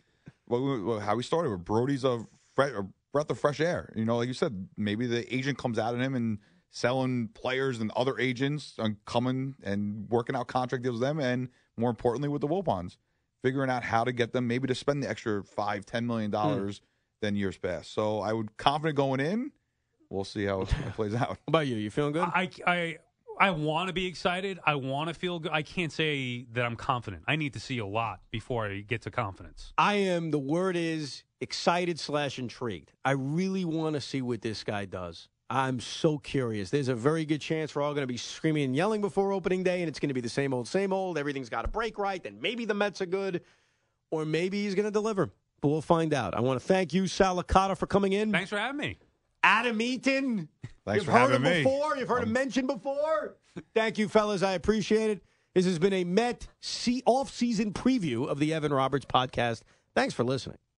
well, how we started with Brodie's a breath of fresh air. You know, like you said, maybe the agent comes out of him and selling players and other agents and coming and working out contract deals with them, and more importantly with the Wilpons, figuring out how to get them maybe to spend the extra five, ten million hmm. dollars than years past. So I would confident going in. We'll see how it plays out. What about you? You feeling good? I I I want to be excited. I want to feel good. I can't say that I'm confident. I need to see a lot before I get to confidence. I am. The word is excited slash intrigued. I really want to see what this guy does. I'm so curious. There's a very good chance we're all going to be screaming and yelling before opening day, and it's going to be the same old, same old. Everything's got to break right. Then maybe the Mets are good, or maybe he's going to deliver. But we'll find out. I want to thank you, Sal Licata, for coming in. Thanks for having me. Adam Eaton. Thanks You've for heard having him me. before. You've heard him um, mentioned before. Thank you, fellas. I appreciate it. This has been a Met off-season preview of the Evan Roberts podcast. Thanks for listening.